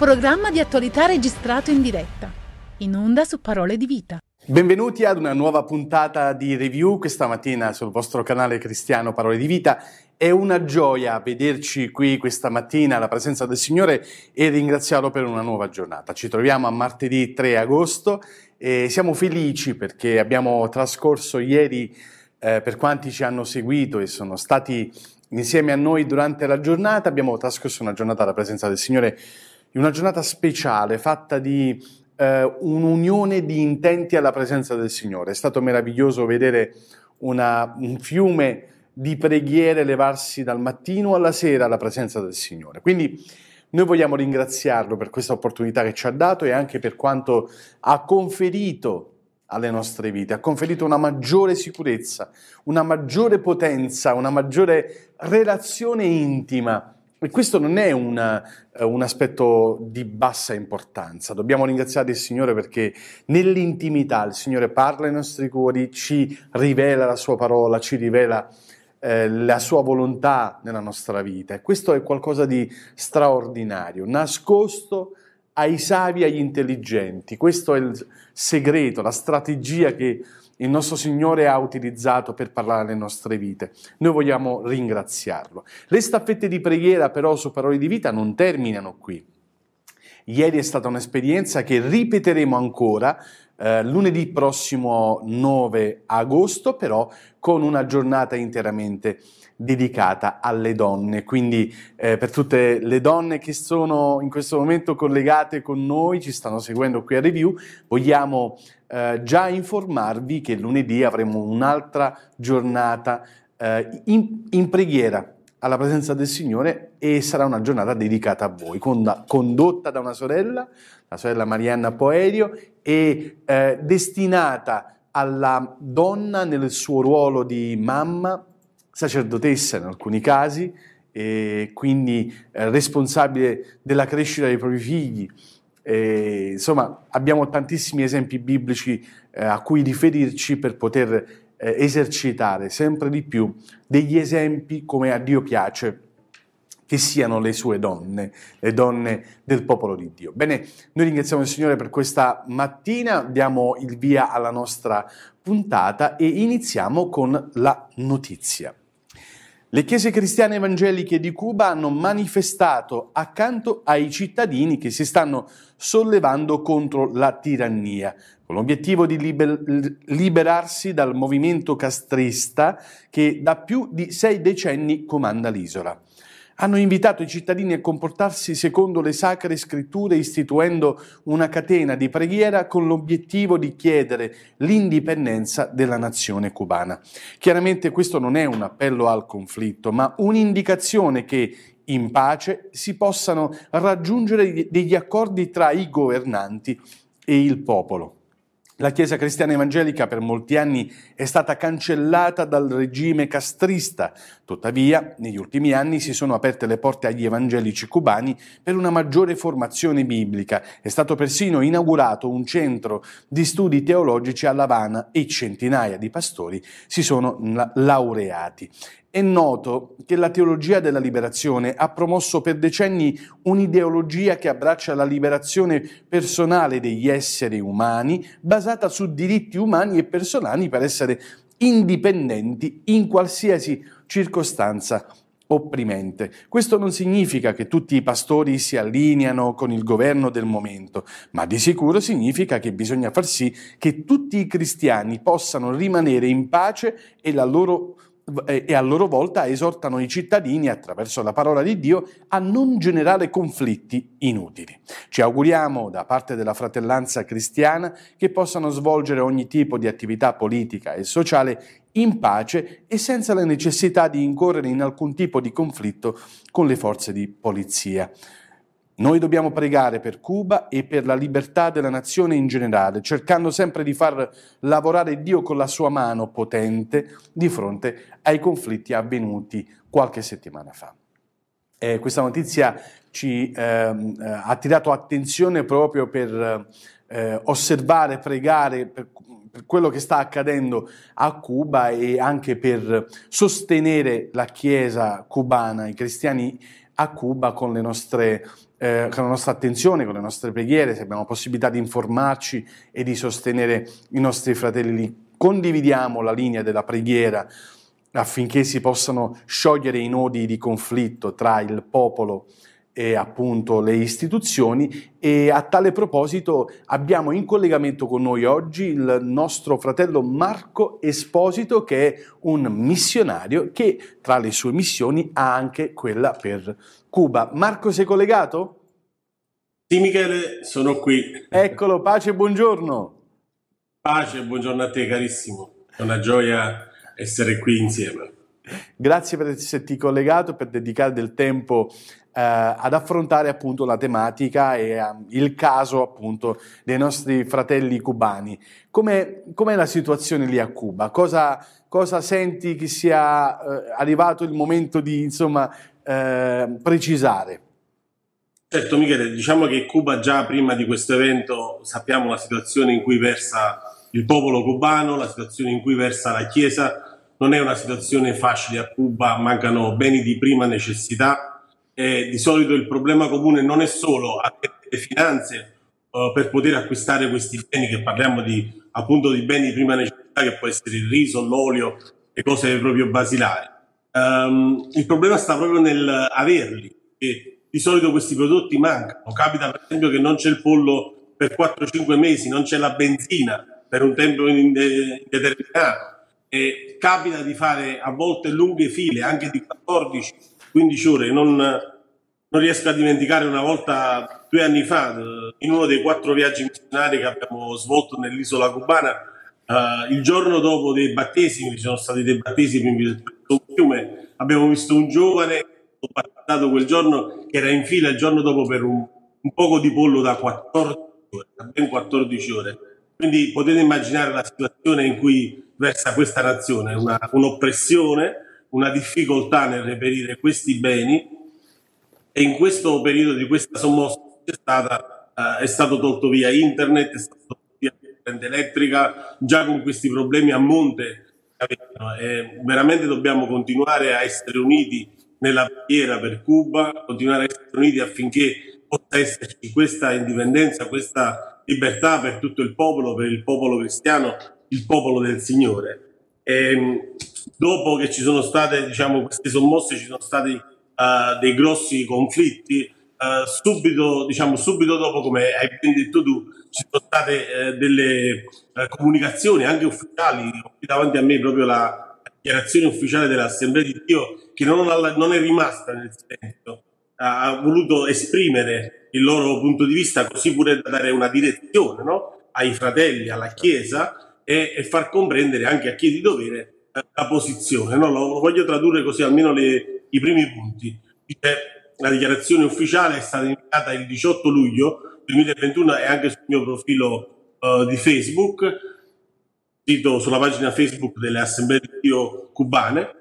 programma di attualità registrato in diretta. In onda su Parole di Vita. Benvenuti ad una nuova puntata di review questa mattina sul vostro canale cristiano Parole di Vita. È una gioia vederci qui questa mattina alla presenza del Signore e ringraziarlo per una nuova giornata. Ci troviamo a martedì 3 agosto e siamo felici perché abbiamo trascorso ieri, eh, per quanti ci hanno seguito e sono stati insieme a noi durante la giornata, abbiamo trascorso una giornata alla presenza del Signore, una giornata speciale fatta di eh, un'unione di intenti alla presenza del Signore. È stato meraviglioso vedere una, un fiume di preghiere levarsi dal mattino alla sera alla presenza del Signore. Quindi noi vogliamo ringraziarlo per questa opportunità che ci ha dato e anche per quanto ha conferito alle nostre vite, ha conferito una maggiore sicurezza, una maggiore potenza, una maggiore relazione intima. E questo non è una, uh, un aspetto di bassa importanza. Dobbiamo ringraziare il Signore perché nell'intimità il Signore parla ai nostri cuori, ci rivela la sua parola, ci rivela eh, la sua volontà nella nostra vita. Questo è qualcosa di straordinario, nascosto ai savi e agli intelligenti. Questo è il segreto, la strategia che il nostro Signore ha utilizzato per parlare alle nostre vite. Noi vogliamo ringraziarlo. Le staffette di preghiera però su parole di vita non terminano qui. Ieri è stata un'esperienza che ripeteremo ancora eh, lunedì prossimo 9 agosto, però con una giornata interamente dedicata alle donne. Quindi eh, per tutte le donne che sono in questo momento collegate con noi, ci stanno seguendo qui a Review, vogliamo eh, già informarvi che lunedì avremo un'altra giornata eh, in, in preghiera alla presenza del Signore e sarà una giornata dedicata a voi, condotta da una sorella, la sorella Marianna Poerio, e eh, destinata alla donna nel suo ruolo di mamma, sacerdotessa in alcuni casi, e quindi eh, responsabile della crescita dei propri figli. E, insomma, abbiamo tantissimi esempi biblici eh, a cui riferirci per poter eh, esercitare sempre di più degli esempi come a Dio piace che siano le sue donne, le donne del popolo di Dio. Bene, noi ringraziamo il Signore per questa mattina, diamo il via alla nostra puntata e iniziamo con la notizia. Le chiese cristiane evangeliche di Cuba hanno manifestato accanto ai cittadini che si stanno sollevando contro la tirannia, con l'obiettivo di liber- liberarsi dal movimento castrista che da più di sei decenni comanda l'isola hanno invitato i cittadini a comportarsi secondo le sacre scritture istituendo una catena di preghiera con l'obiettivo di chiedere l'indipendenza della nazione cubana. Chiaramente questo non è un appello al conflitto, ma un'indicazione che in pace si possano raggiungere degli accordi tra i governanti e il popolo. La Chiesa cristiana evangelica per molti anni è stata cancellata dal regime castrista, tuttavia negli ultimi anni si sono aperte le porte agli evangelici cubani per una maggiore formazione biblica. È stato persino inaugurato un centro di studi teologici a La Habana e centinaia di pastori si sono laureati. È noto che la teologia della liberazione ha promosso per decenni un'ideologia che abbraccia la liberazione personale degli esseri umani, basata su diritti umani e personali per essere indipendenti in qualsiasi circostanza opprimente. Questo non significa che tutti i pastori si allineano con il governo del momento, ma di sicuro significa che bisogna far sì che tutti i cristiani possano rimanere in pace e la loro e a loro volta esortano i cittadini attraverso la parola di Dio a non generare conflitti inutili. Ci auguriamo da parte della fratellanza cristiana che possano svolgere ogni tipo di attività politica e sociale in pace e senza la necessità di incorrere in alcun tipo di conflitto con le forze di polizia. Noi dobbiamo pregare per Cuba e per la libertà della nazione in generale, cercando sempre di far lavorare Dio con la sua mano potente di fronte ai conflitti avvenuti qualche settimana fa. Eh, questa notizia ci ehm, eh, ha attirato attenzione proprio per eh, osservare, pregare per, per quello che sta accadendo a Cuba e anche per sostenere la Chiesa cubana, i cristiani a Cuba con nostre eh, con la nostra attenzione, con le nostre preghiere, se abbiamo possibilità di informarci e di sostenere i nostri fratelli lì. Condividiamo la linea della preghiera affinché si possano sciogliere i nodi di conflitto tra il popolo e appunto le istituzioni e a tale proposito abbiamo in collegamento con noi oggi il nostro fratello Marco Esposito che è un missionario che tra le sue missioni ha anche quella per Cuba. Marco sei collegato? Sì Michele, sono qui. Eccolo, pace e buongiorno. Pace e buongiorno a te carissimo, è una gioia essere qui insieme. Grazie per esserti collegato, per dedicare del tempo eh, ad affrontare appunto la tematica e eh, il caso appunto dei nostri fratelli cubani. Com'è, com'è la situazione lì a Cuba? Cosa, cosa senti che sia eh, arrivato il momento di insomma eh, precisare? Certo Michele, diciamo che Cuba già prima di questo evento sappiamo la situazione in cui versa il popolo cubano, la situazione in cui versa la Chiesa, non è una situazione facile a Cuba, mancano beni di prima necessità, eh, di solito il problema comune non è solo avere le finanze uh, per poter acquistare questi beni, che parliamo di, appunto di beni di prima necessità, che può essere il riso, l'olio e cose proprio basilari. Um, il problema sta proprio nel averli, e di solito questi prodotti mancano. Capita per esempio che non c'è il pollo per 4-5 mesi, non c'è la benzina per un tempo indeterminato. E capita di fare a volte lunghe file, anche di 14 15 ore. Non, non riesco a dimenticare una volta, due anni fa, in uno dei quattro viaggi missionari che abbiamo svolto nell'isola cubana, uh, il giorno dopo dei battesimi, ci sono stati dei battesimi in fiume, abbiamo visto un giovane, passato quel giorno, che era in fila il giorno dopo per un, un poco di pollo da 14 ore, ben 14 ore. Quindi potete immaginare la situazione in cui versa questa nazione, una, un'oppressione, una difficoltà nel reperire questi beni. E in questo periodo di questa sommossa è, stata, uh, è stato tolto via internet, è stato tolto via corrente elettrica, già con questi problemi a monte eh, veramente dobbiamo continuare a essere uniti nella preghiera per Cuba, continuare a essere uniti affinché possa esserci questa indipendenza, questa libertà per tutto il popolo, per il popolo cristiano, il popolo del Signore. E, ehm, dopo che ci sono state diciamo, queste sommosse, ci sono stati uh, dei grossi conflitti. Uh, subito, diciamo, subito dopo, come hai ben detto tu, ci sono state uh, delle comunicazioni anche ufficiali. Qui davanti a me proprio la dichiarazione ufficiale dell'Assemblea di Dio che non, non è rimasta nel silenzio, ha voluto esprimere il loro punto di vista, così pure da dare una direzione no? ai fratelli, alla Chiesa e, e far comprendere anche a chi di dovere la posizione, no? lo, voglio tradurre così almeno le, i primi punti. La dichiarazione ufficiale è stata inviata il 18 luglio 2021 e anche sul mio profilo uh, di Facebook, sito sulla pagina Facebook delle Assemblee di Dio cubane.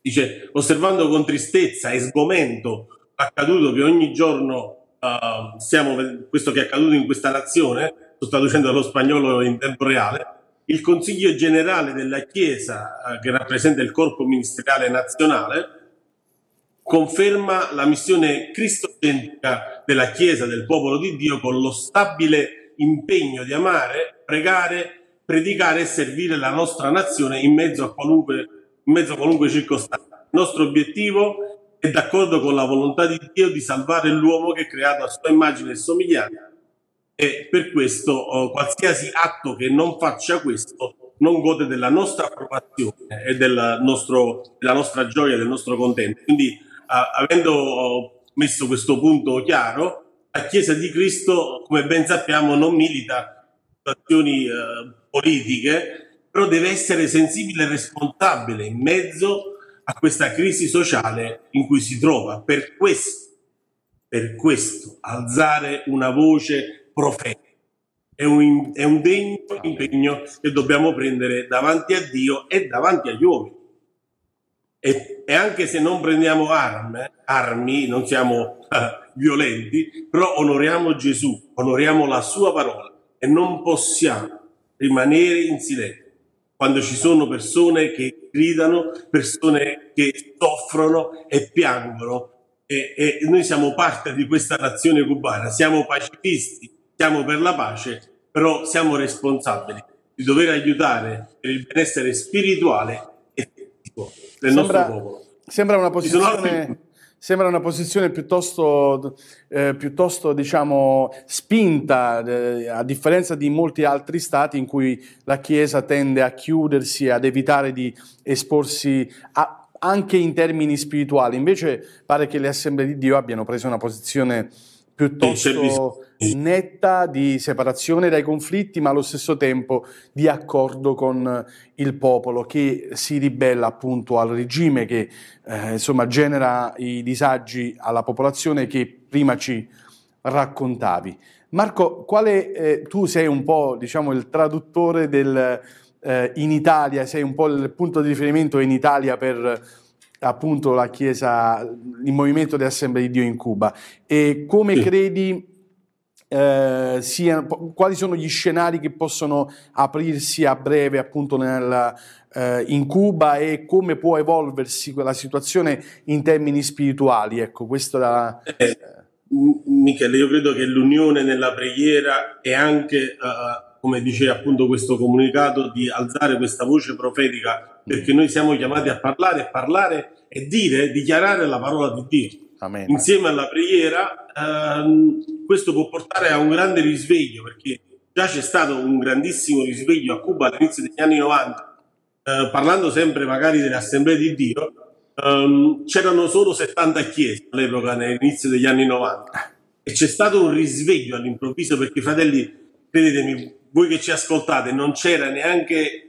Dice, osservando con tristezza e sgomento l'accaduto che ogni giorno uh, stiamo, questo che è accaduto in questa nazione, sto traducendo dallo spagnolo in tempo reale, il Consiglio generale della Chiesa, eh, che rappresenta il corpo ministeriale nazionale, conferma la missione cristocentrica della Chiesa, del popolo di Dio, con lo stabile impegno di amare, pregare, predicare e servire la nostra nazione in mezzo a qualunque, in mezzo a qualunque circostanza. Il nostro obiettivo è d'accordo con la volontà di Dio di salvare l'uomo che è creato a sua immagine e somiglianza e per questo oh, qualsiasi atto che non faccia questo non gode della nostra approvazione e del nostro, della nostra gioia, del nostro contento. Quindi, uh, avendo oh, messo questo punto chiaro, la Chiesa di Cristo, come ben sappiamo, non milita situazioni uh, politiche, però deve essere sensibile e responsabile in mezzo a questa crisi sociale in cui si trova. Per questo, per questo alzare una voce profetica è un, è un degno impegno che dobbiamo prendere davanti a Dio e davanti agli uomini. E, e anche se non prendiamo arme, armi, non siamo uh, violenti, però onoriamo Gesù, onoriamo la sua parola e non possiamo rimanere in silenzio quando ci sono persone che gridano, persone che soffrono e piangono. E, e noi siamo parte di questa nazione cubana, siamo pacifisti, siamo per la pace, però siamo responsabili di dover aiutare per il benessere spirituale e fisico del Sembra- nostro popolo. Sembra una posizione, sembra una posizione piuttosto, eh, piuttosto diciamo, spinta, eh, a differenza di molti altri stati in cui la Chiesa tende a chiudersi, ad evitare di esporsi a- anche in termini spirituali. Invece pare che le assemblee di Dio abbiano preso una posizione piuttosto netta di separazione dai conflitti, ma allo stesso tempo di accordo con il popolo che si ribella appunto al regime che eh, insomma genera i disagi alla popolazione che prima ci raccontavi. Marco, quale, eh, tu sei un po' diciamo il traduttore del, eh, in Italia, sei un po' il punto di riferimento in Italia per appunto la Chiesa, il movimento delle Assemblee di Dio in Cuba. E come Sì. credi eh, siano, quali sono gli scenari che possono aprirsi a breve appunto nel, eh, in Cuba e come può evolversi quella situazione in termini spirituali? Ecco, questo da... Eh, Michele, io credo che l'unione nella preghiera e anche, eh, come dice appunto questo comunicato, di alzare questa voce profetica, perché noi siamo chiamati a parlare, parlare e dire, dichiarare la parola di Dio. Amen. Insieme alla preghiera, ehm, questo può portare a un grande risveglio, perché già c'è stato un grandissimo risveglio a Cuba all'inizio degli anni 90, eh, parlando sempre magari delle assemblee di Dio, ehm, c'erano solo 70 chiese all'epoca, all'inizio degli anni 90. E c'è stato un risveglio all'improvviso perché, fratelli, credetemi, voi che ci ascoltate, non c'era neanche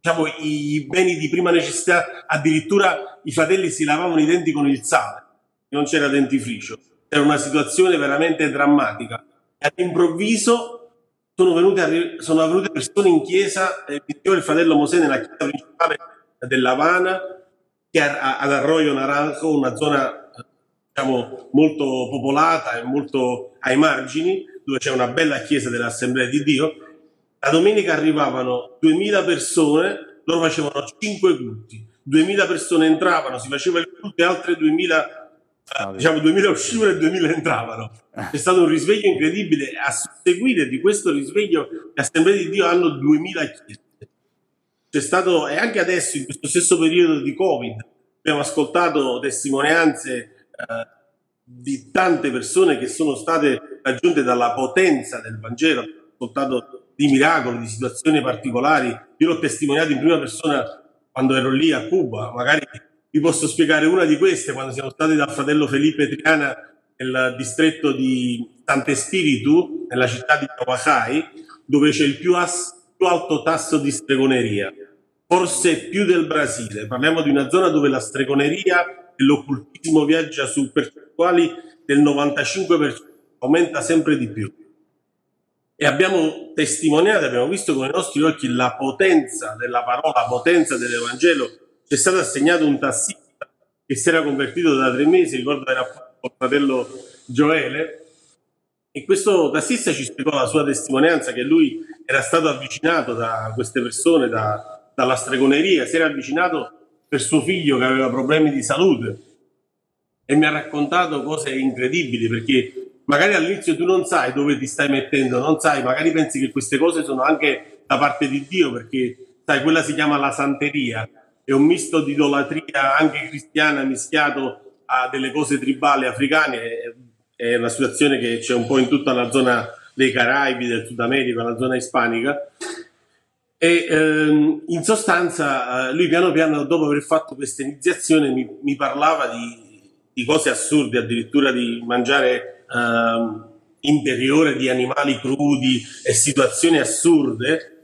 diciamo, i beni di prima necessità, addirittura i fratelli si lavavano i denti con il sale, non c'era dentifricio. Era una situazione veramente drammatica. E all'improvviso sono venute, sono venute persone in chiesa, eh, il fratello Mosè nella chiesa principale dell'Havana, ad Arroyo Naranjo, una zona diciamo, molto popolata e molto ai margini, dove c'è una bella chiesa dell'Assemblea di Dio. La domenica arrivavano 2000 persone, loro facevano 5 culti. 2000 persone entravano, si faceva il culto e altre 2000 eh, diciamo 2000 uscivano e 2000 entravano. C'è stato un risveglio incredibile. A seguire di questo risveglio, le assemblee di Dio hanno 2000 chiese. C'è stato, e anche adesso, in questo stesso periodo di Covid, abbiamo ascoltato testimonianze eh, di tante persone che sono state raggiunte dalla potenza del Vangelo. Abbiamo ascoltato di miracoli, di situazioni particolari. Io l'ho testimoniato in prima persona quando ero lì a Cuba. Magari vi posso spiegare una di queste quando siamo stati dal fratello Felipe Triana nel distretto di Sant'Espiritu, nella città di Kawasai, dove c'è il più, as- più alto tasso di stregoneria, forse più del Brasile. Parliamo di una zona dove la stregoneria e l'occultismo viaggia su percentuali del 95%, aumenta sempre di più. E abbiamo testimoniato, abbiamo visto con i nostri occhi la potenza della parola, la potenza dell'Evangelo. C'è stato assegnato un tassista che si era convertito da tre mesi, ricordo era il fratello Gioele, e questo tassista ci spiegò la sua testimonianza che lui era stato avvicinato da queste persone, da- dalla stregoneria, si era avvicinato per suo figlio che aveva problemi di salute. E mi ha raccontato cose incredibili perché magari all'inizio tu non sai dove ti stai mettendo, non sai, magari pensi che queste cose sono anche da parte di Dio perché sai, quella si chiama la santeria, è un misto di idolatria anche cristiana mischiato a delle cose tribali africane, è una situazione che c'è un po' in tutta la zona dei Caraibi, del Sud America, la zona ispanica. E ehm, in sostanza eh, lui piano piano, dopo aver fatto questa iniziazione, mi, mi parlava di, di, cose assurde, addirittura di mangiare ehm, interiore di animali crudi e situazioni assurde.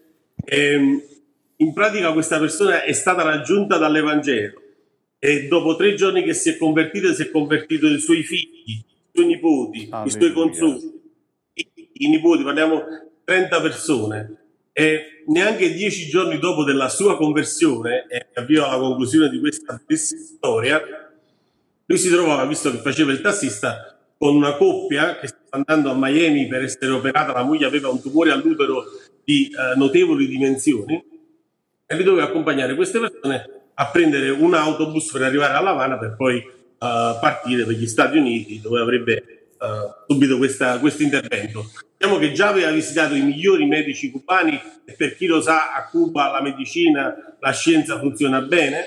E, in pratica questa persona è stata raggiunta dall'Evangelo e dopo tre giorni che si è convertito, si è convertito i suoi figli, i suoi nipoti, Alleluia. i suoi consuti, i, i nipoti, parliamo 30 persone. E neanche dieci giorni dopo della sua conversione, e avvio alla conclusione di questa bellissima storia, lui si trovava, visto che faceva il tassista, con una coppia che stava andando a Miami per essere operata, la moglie aveva un tumore all'utero di eh, notevoli dimensioni, e lui doveva accompagnare queste persone a prendere un autobus per arrivare a Havana per poi uh, partire per gli Stati Uniti dove avrebbe uh, subito questo intervento. Diciamo che già aveva visitato i migliori medici cubani e per chi lo sa a Cuba la medicina, la scienza funziona bene.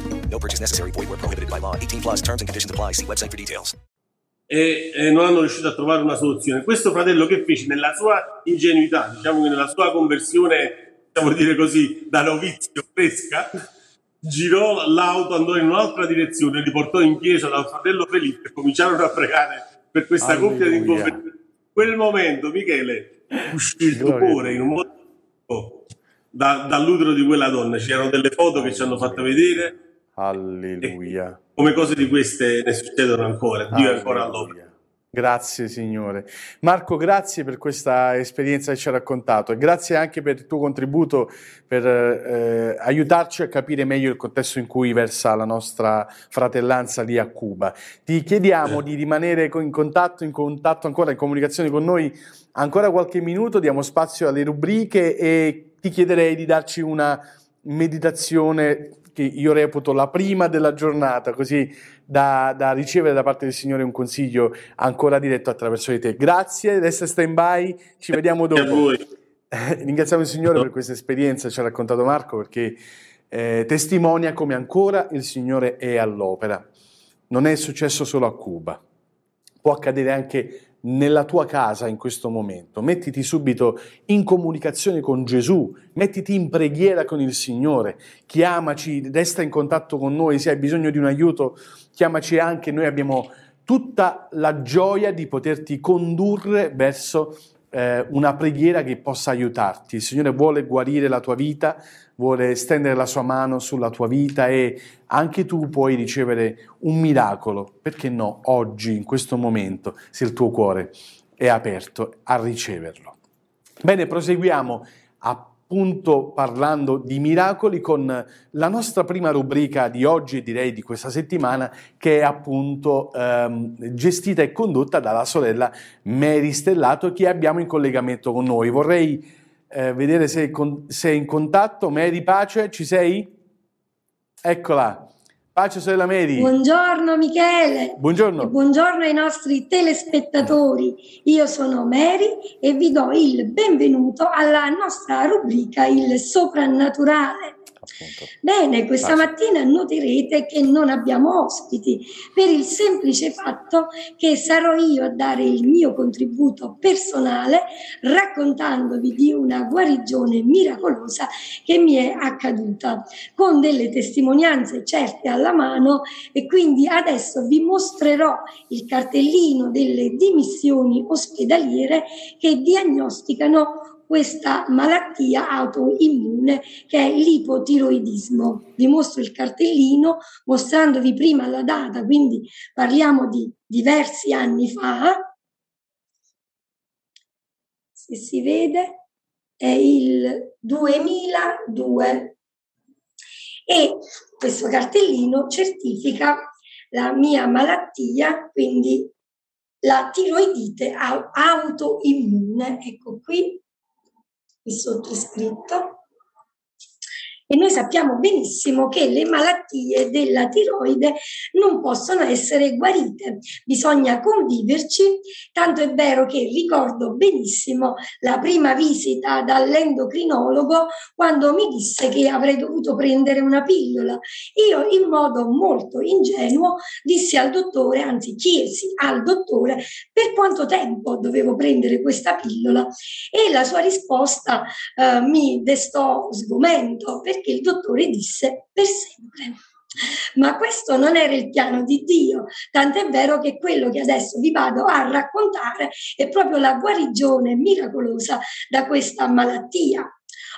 No purchase necessary. Void where prohibited by law. 18 plus terms and conditions apply. See website for details. E, e non hanno riuscito a trovare una soluzione. Questo fratello che fece nella sua ingenuità, diciamo che nella sua conversione, possiamo dire così, da novizio fresca, girò l'auto, andò in un'altra direzione, li portò in chiesa dal fratello Felipe e cominciarono a pregare per questa Alleluia. coppia di inconvenienti. In quel momento Michele uscì il tupore in un modo da, dall'utero di quella donna. C'erano delle foto che ci hanno fatto vedere. Alleluia. Come cose di queste ne succedono ancora. Dio è ancora all'opera. Grazie Signore. Marco, grazie per questa esperienza che ci ha raccontato e grazie anche per il tuo contributo per eh, aiutarci a capire meglio il contesto in cui versa la nostra fratellanza lì a Cuba. Ti chiediamo di rimanere in contatto, in contatto ancora, in comunicazione con noi ancora qualche minuto, diamo spazio alle rubriche e ti chiederei di darci una meditazione che io reputo la prima della giornata, così da, da, ricevere da parte del Signore un consiglio ancora diretto attraverso di te. Grazie, resta stand by, ci vediamo dopo. Ringraziamo il Signore per questa esperienza, ci ha raccontato Marco, perché eh, testimonia come ancora il Signore è all'opera. Non è successo solo a Cuba, può accadere anche nella tua casa in questo momento, mettiti subito in comunicazione con Gesù, mettiti in preghiera con il Signore, chiamaci, resta in contatto con noi, se hai bisogno di un aiuto, chiamaci anche, noi abbiamo tutta la gioia di poterti condurre verso eh, una preghiera che possa aiutarti. Il Signore vuole guarire la tua vita, vuole stendere la sua mano sulla tua vita e anche tu puoi ricevere un miracolo. Perché no? Oggi, in questo momento, se il tuo cuore è aperto a riceverlo. Bene, proseguiamo appunto parlando di miracoli con la nostra prima rubrica di oggi e direi di questa settimana che è appunto ehm, gestita e condotta dalla sorella Mary Stellato che abbiamo in collegamento con noi. Vorrei eh, vedere se, con, se è in contatto. Mary Pace, ci sei? Eccola. Pace sorella Mary. Buongiorno Michele. Buongiorno. Buongiorno ai nostri telespettatori. Io sono Mary e vi do il benvenuto alla nostra rubrica Il soprannaturale. Appunto. Bene, questa Pace. mattina noterete che non abbiamo ospiti per il semplice fatto che sarò io a dare il mio contributo personale raccontandovi di una guarigione miracolosa che mi è accaduta con delle testimonianze certe alla mano e quindi adesso vi mostrerò il cartellino delle dimissioni ospedaliere che diagnosticano questa malattia autoimmune che è l'ipotiroidismo. Vi mostro il cartellino mostrandovi prima la data, quindi parliamo di diversi anni fa. Se si vede è il 2002 e questo cartellino certifica la mia malattia, quindi la tiroidite autoimmune. Ecco qui, qui sotto è scritto. E noi sappiamo benissimo che le malattie della tiroide non possono essere guarite, bisogna conviverci, tanto è vero che ricordo benissimo la prima visita dall'endocrinologo quando mi disse che avrei dovuto prendere una pillola. Io in modo molto ingenuo dissi al dottore, anzi chiesi al dottore per quanto tempo dovevo prendere questa pillola? E la sua risposta eh, mi destò sgomento perché perché il dottore disse per sempre. Ma questo non era il piano di Dio, tant'è vero che quello che adesso vi vado a raccontare è proprio la guarigione miracolosa da questa malattia.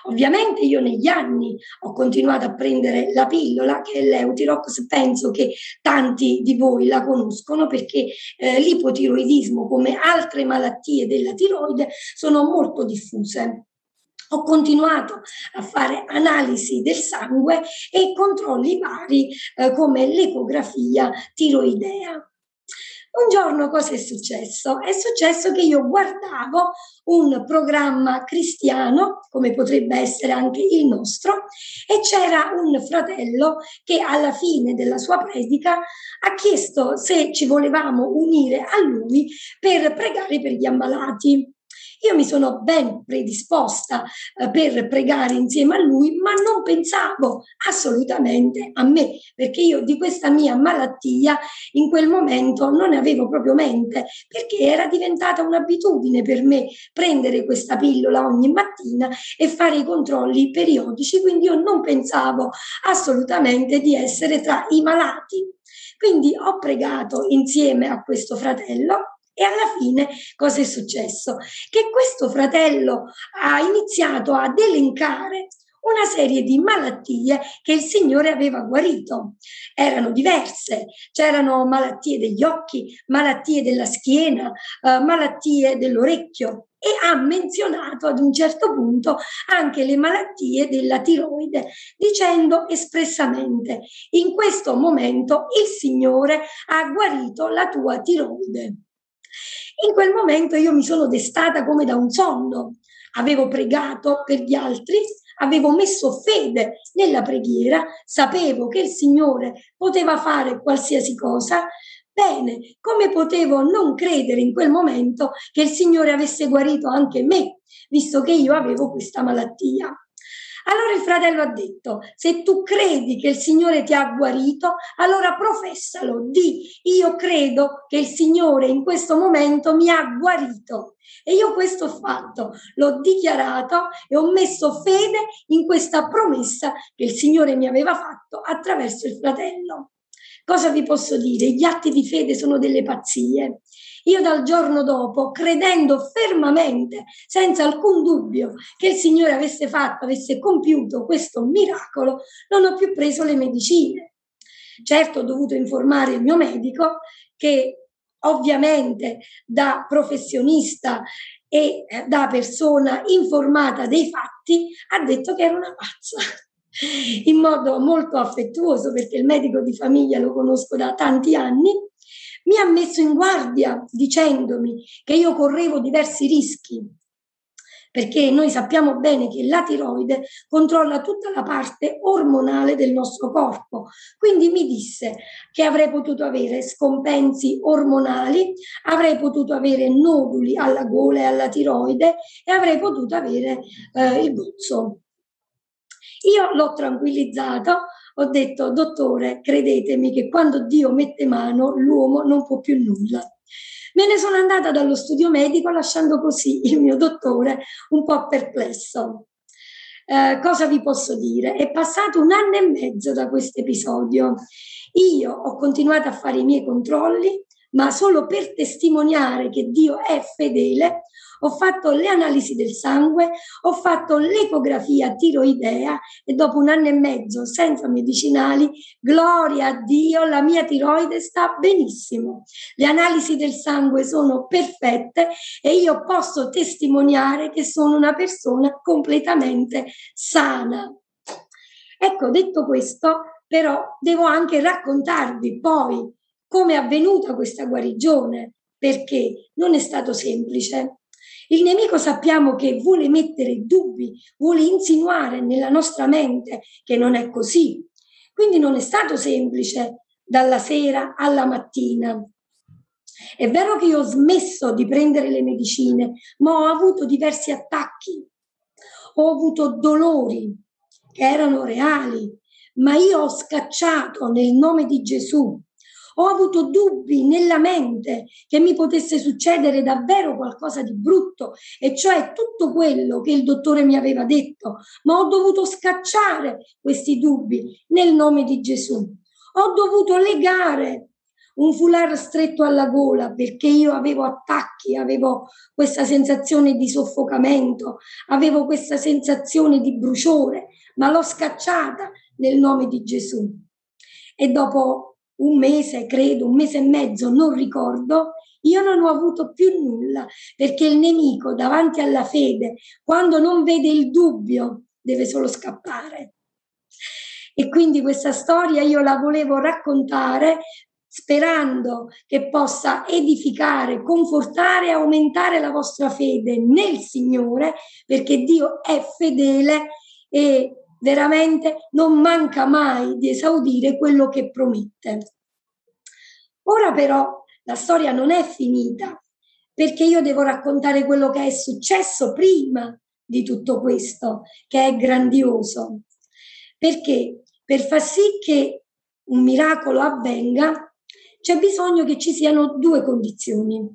Ovviamente io negli anni ho continuato a prendere la pillola che è l'Eutirox, penso che tanti di voi la conoscono perché eh, l'ipotiroidismo come altre malattie della tiroide sono molto diffuse ho continuato a fare analisi del sangue e controlli vari eh, come l'ecografia tiroidea. Un giorno cosa è successo? È successo che io guardavo un programma cristiano, come potrebbe essere anche il nostro, e c'era un fratello che alla fine della sua predica ha chiesto se ci volevamo unire a lui per pregare per gli ammalati. Io mi sono ben predisposta eh, per pregare insieme a lui, ma non pensavo assolutamente a me, perché io di questa mia malattia in quel momento non ne avevo proprio mente, perché era diventata un'abitudine per me prendere questa pillola ogni mattina e fare i controlli periodici, quindi io non pensavo assolutamente di essere tra i malati. Quindi ho pregato insieme a questo fratello e alla fine cosa è successo? Che questo fratello ha iniziato ad elencare una serie di malattie che il Signore aveva guarito. Erano diverse, c'erano malattie degli occhi, malattie della schiena, eh, malattie dell'orecchio e ha menzionato ad un certo punto anche le malattie della tiroide, dicendo espressamente, in questo momento il Signore ha guarito la tua tiroide. In quel momento io mi sono destata come da un sonno. Avevo pregato per gli altri, avevo messo fede nella preghiera, sapevo che il Signore poteva fare qualsiasi cosa. Bene, come potevo non credere in quel momento che il Signore avesse guarito anche me, visto che io avevo questa malattia? Allora il fratello ha detto, se tu credi che il Signore ti ha guarito, allora professalo, di io credo che il Signore in questo momento mi ha guarito. E io questo ho fatto, l'ho dichiarato e ho messo fede in questa promessa che il Signore mi aveva fatto attraverso il fratello. Cosa vi posso dire? Gli atti di fede sono delle pazzie. Io dal giorno dopo, credendo fermamente, senza alcun dubbio, che il Signore avesse fatto, avesse compiuto questo miracolo, non ho più preso le medicine. Certo ho dovuto informare il mio medico che ovviamente da professionista e eh, da persona informata dei fatti ha detto che era una pazza in modo molto affettuoso perché il medico di famiglia lo conosco da tanti anni mi ha messo in guardia dicendomi che io correvo diversi rischi, perché noi sappiamo bene che la tiroide controlla tutta la parte ormonale del nostro corpo. Quindi mi disse che avrei potuto avere scompensi ormonali, avrei potuto avere noduli alla gola e alla tiroide e avrei potuto avere eh, il gozzo. Io l'ho tranquillizzato ho detto, dottore, credetemi che quando Dio mette mano l'uomo non può più nulla. Me ne sono andata dallo studio medico lasciando così il mio dottore un po' perplesso. Eh, cosa vi posso dire? È passato un anno e mezzo da questo episodio. Io ho continuato a fare i miei controlli, ma solo per testimoniare che Dio è fedele, ho fatto le analisi del sangue, ho fatto l'ecografia tiroidea e dopo un anno e mezzo senza medicinali, gloria a Dio, la mia tiroide sta benissimo. Le analisi del sangue sono perfette e io posso testimoniare che sono una persona completamente sana. Ecco, detto questo, però devo anche raccontarvi poi come è avvenuta questa guarigione, perché non è stato semplice. Il nemico sappiamo che vuole mettere dubbi, vuole insinuare nella nostra mente che non è così. Quindi non è stato semplice dalla sera alla mattina. È vero che io ho smesso di prendere le medicine, ma ho avuto diversi attacchi, ho avuto dolori che erano reali, ma io ho scacciato nel nome di Gesù. Ho avuto dubbi nella mente che mi potesse succedere davvero qualcosa di brutto, e cioè tutto quello che il dottore mi aveva detto, ma ho dovuto scacciare questi dubbi nel nome di Gesù. Ho dovuto legare un foulard stretto alla gola perché io avevo attacchi, avevo questa sensazione di soffocamento, avevo questa sensazione di bruciore, ma l'ho scacciata nel nome di Gesù. E dopo un mese, credo, un mese e mezzo, non ricordo, io non ho avuto più nulla perché il nemico davanti alla fede, quando non vede il dubbio, deve solo scappare. E quindi questa storia io la volevo raccontare sperando che possa edificare, confortare e aumentare la vostra fede nel Signore, perché Dio è fedele e veramente non manca mai di esaudire quello che promette. Ora però la storia non è finita, perché io devo raccontare quello che è successo prima di tutto questo, che è grandioso. Perché per far sì che un miracolo avvenga, c'è bisogno che ci siano due condizioni.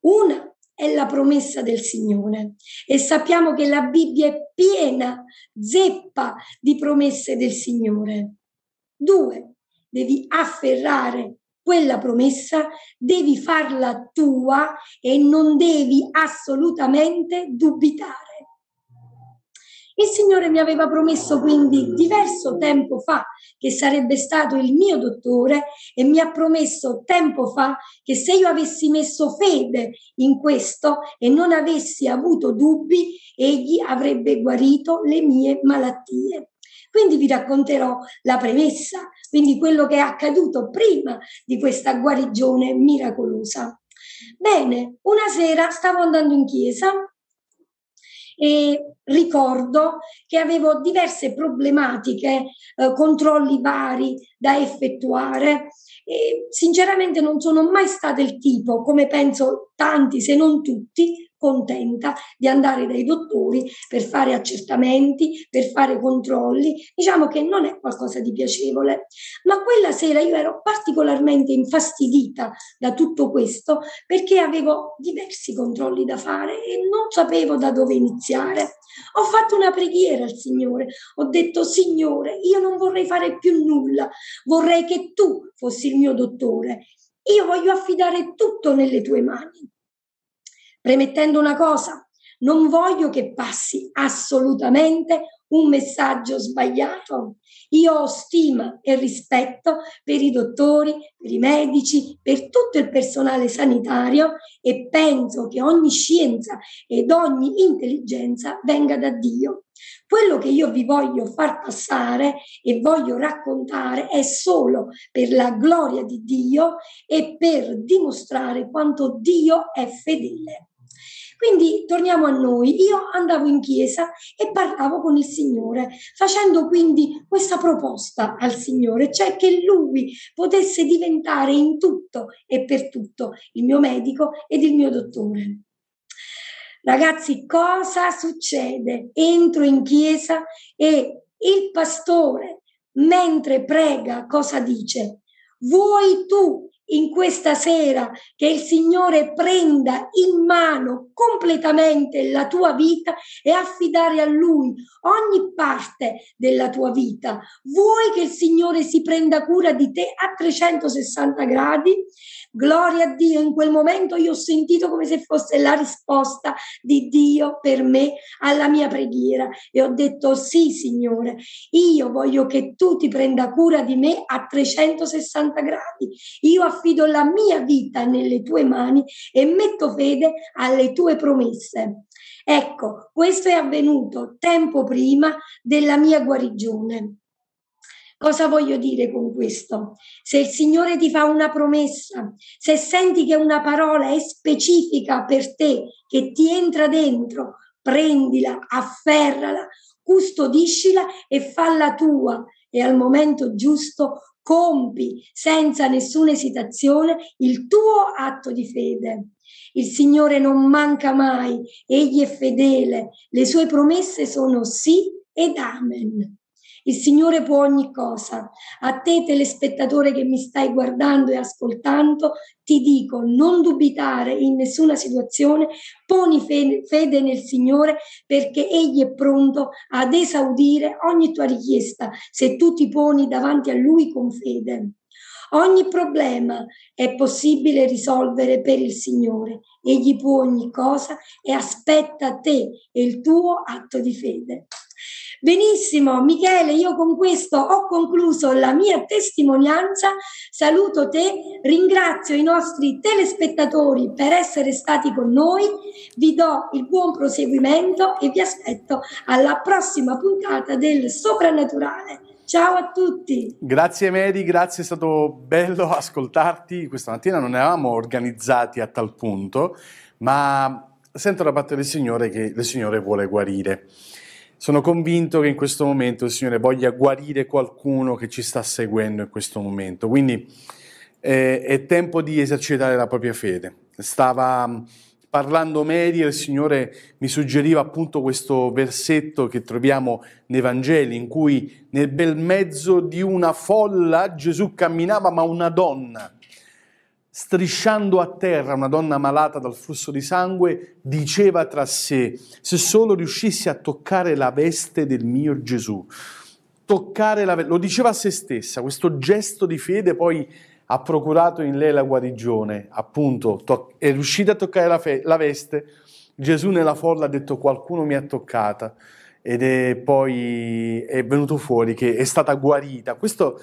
Una è la promessa del Signore e sappiamo che la Bibbia è piena, zeppa di promesse del Signore. Due, devi afferrare quella promessa, devi farla tua e non devi assolutamente dubitare. Il Signore mi aveva promesso quindi diverso tempo fa che sarebbe stato il mio dottore e mi ha promesso tempo fa che se io avessi messo fede in questo e non avessi avuto dubbi, egli avrebbe guarito le mie malattie. Quindi vi racconterò la premessa, quindi quello che è accaduto prima di questa guarigione miracolosa. Bene, una sera stavo andando in chiesa e ricordo che avevo diverse problematiche, eh, controlli vari da effettuare e sinceramente non sono mai stata il tipo, come penso tanti se non tutti, contenta di andare dai dottori per fare accertamenti, per fare controlli. Diciamo che non è qualcosa di piacevole, ma quella sera io ero particolarmente infastidita da tutto questo perché avevo diversi controlli da fare e non sapevo da dove iniziare. Ho fatto una preghiera al Signore, ho detto Signore, io non vorrei fare più nulla, vorrei che tu fossi il mio dottore. Io voglio affidare tutto nelle tue mani. Premettendo una cosa, non voglio che passi assolutamente un messaggio sbagliato. Io ho stima e rispetto per i dottori, per i medici, per tutto il personale sanitario e penso che ogni scienza ed ogni intelligenza venga da Dio. Quello che io vi voglio far passare e voglio raccontare è solo per la gloria di Dio e per dimostrare quanto Dio è fedele. Quindi torniamo a noi. Io andavo in chiesa e parlavo con il Signore, facendo quindi questa proposta al Signore, cioè che Lui potesse diventare in tutto e per tutto il mio medico ed il mio dottore. Ragazzi, cosa succede? Entro in chiesa e il pastore, mentre prega, cosa dice? Vuoi tu in questa sera che il Signore prenda in mano completamente la tua vita e affidare a Lui ogni parte della tua vita. Vuoi che il Signore si prenda cura di te a 360 gradi? Gloria a Dio, in quel momento io ho sentito come se fosse la risposta di Dio per me alla mia preghiera e ho detto sì Signore, io voglio che tu ti prenda cura di me a 360 gradi. Io affido la mia vita nelle tue mani e metto fede alle tue promesse. Ecco, questo è avvenuto tempo prima della mia guarigione. Cosa voglio dire con questo? Se il Signore ti fa una promessa, se senti che una parola è specifica per te, che ti entra dentro, prendila, afferrala, custodiscila e falla tua e al momento giusto compi senza nessuna esitazione il tuo atto di fede. Il Signore non manca mai, egli è fedele, le sue promesse sono sì ed amen. Il Signore può ogni cosa. A te, telespettatore che mi stai guardando e ascoltando, ti dico non dubitare in nessuna situazione, poni fede nel Signore perché Egli è pronto ad esaudire ogni tua richiesta se tu ti poni davanti a Lui con fede. Ogni problema è possibile risolvere per il Signore. Egli può ogni cosa e aspetta te e il tuo atto di fede. Benissimo, Michele, io con questo ho concluso la mia testimonianza. Saluto te, ringrazio i nostri telespettatori per essere stati con noi, vi do il buon proseguimento e vi aspetto alla prossima puntata del Soprannaturale. Ciao a tutti. Grazie Mary, grazie, è stato bello ascoltarti. Questa mattina non eravamo organizzati a tal punto, ma sento da parte del Signore che il Signore vuole guarire. Sono convinto che in questo momento il Signore voglia guarire qualcuno che ci sta seguendo in questo momento. Quindi eh, è tempo di esercitare la propria fede. Stava mm, parlando Mary e il Signore mi suggeriva appunto questo versetto che troviamo nei Vangeli in cui nel bel mezzo di una folla Gesù camminava ma una donna strisciando a terra una donna malata dal flusso di sangue, diceva tra sé, se solo riuscissi a toccare la veste del mio Gesù, toccare la veste, lo diceva a se stessa, questo gesto di fede poi ha procurato in lei la guarigione, appunto, to- è riuscita a toccare la, fe- la veste, Gesù nella folla ha detto qualcuno mi ha toccata ed è poi è venuto fuori che è stata guarita. Questo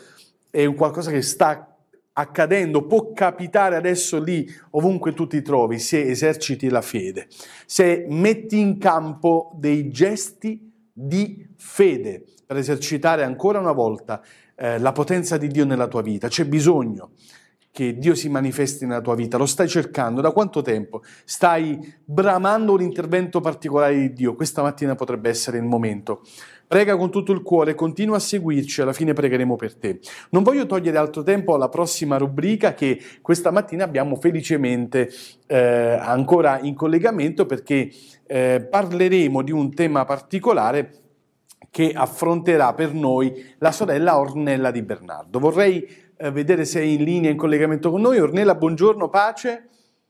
è un qualcosa che sta accadendo, può capitare adesso lì, ovunque tu ti trovi, se eserciti la fede, se metti in campo dei gesti di fede per esercitare ancora una volta eh, la potenza di Dio nella tua vita. C'è bisogno che Dio si manifesti nella tua vita, lo stai cercando, da quanto tempo? Stai bramando un intervento particolare di Dio, questa mattina potrebbe essere il momento. Prega con tutto il cuore, continua a seguirci, alla fine pregheremo per te. Non voglio togliere altro tempo alla prossima rubrica che questa mattina abbiamo felicemente eh, ancora in collegamento perché eh, parleremo di un tema particolare che affronterà per noi la sorella Ornella di Bernardo. Vorrei eh, vedere se è in linea, in collegamento con noi. Ornella, buongiorno, pace.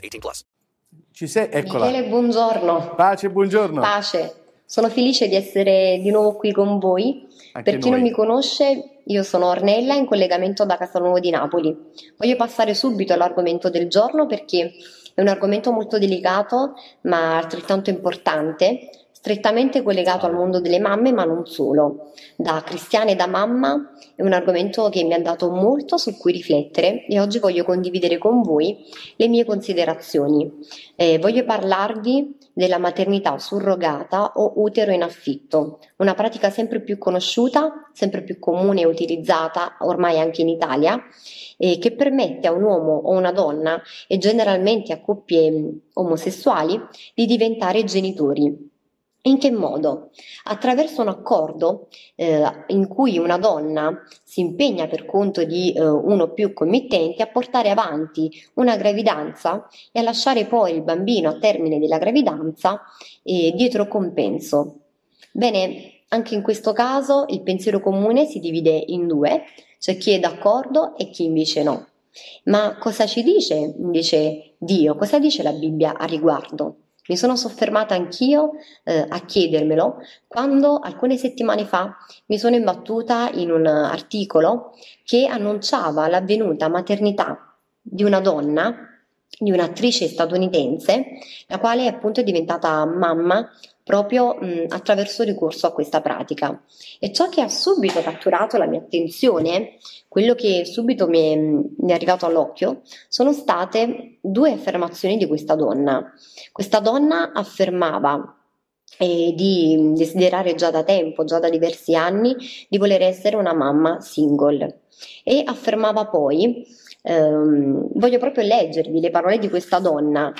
18 plus. Ci sei? Eccola. Michele, buongiorno. Pace, buongiorno. Pace. Sono felice di essere di nuovo qui con voi. Anche per chi noi. non mi conosce, io sono Ornella in collegamento da Castelnuovo di Napoli. Voglio passare subito all'argomento del giorno perché è un argomento molto delicato ma altrettanto importante strettamente collegato al mondo delle mamme, ma non solo. Da cristiana e da mamma è un argomento che mi ha dato molto su cui riflettere e oggi voglio condividere con voi le mie considerazioni. Eh, voglio parlarvi della maternità surrogata o utero in affitto, una pratica sempre più conosciuta, sempre più comune e utilizzata ormai anche in Italia, eh, che permette a un uomo o una donna e generalmente a coppie mh, omosessuali di diventare genitori. In che modo? Attraverso un accordo eh, in cui una donna si impegna per conto di eh, uno o più committenti a portare avanti una gravidanza e a lasciare poi il bambino a termine della gravidanza eh, dietro compenso. Bene, anche in questo caso il pensiero comune si divide in due, c'è chi è d'accordo e chi invece no. Ma cosa ci dice invece Dio? Cosa dice la Bibbia a riguardo? Mi sono soffermata anch'io eh, a chiedermelo quando alcune settimane fa mi sono imbattuta in un articolo che annunciava l'avvenuta maternità di una donna, di un'attrice statunitense, la quale appunto è diventata mamma proprio mh, attraverso ricorso a questa pratica. E ciò che ha subito catturato la mia attenzione, quello che subito mi è, mi è arrivato all'occhio, sono state due affermazioni di questa donna. Questa donna affermava eh, di desiderare già da tempo, già da diversi anni, di voler essere una mamma single e affermava poi, ehm, voglio proprio leggervi le parole di questa donna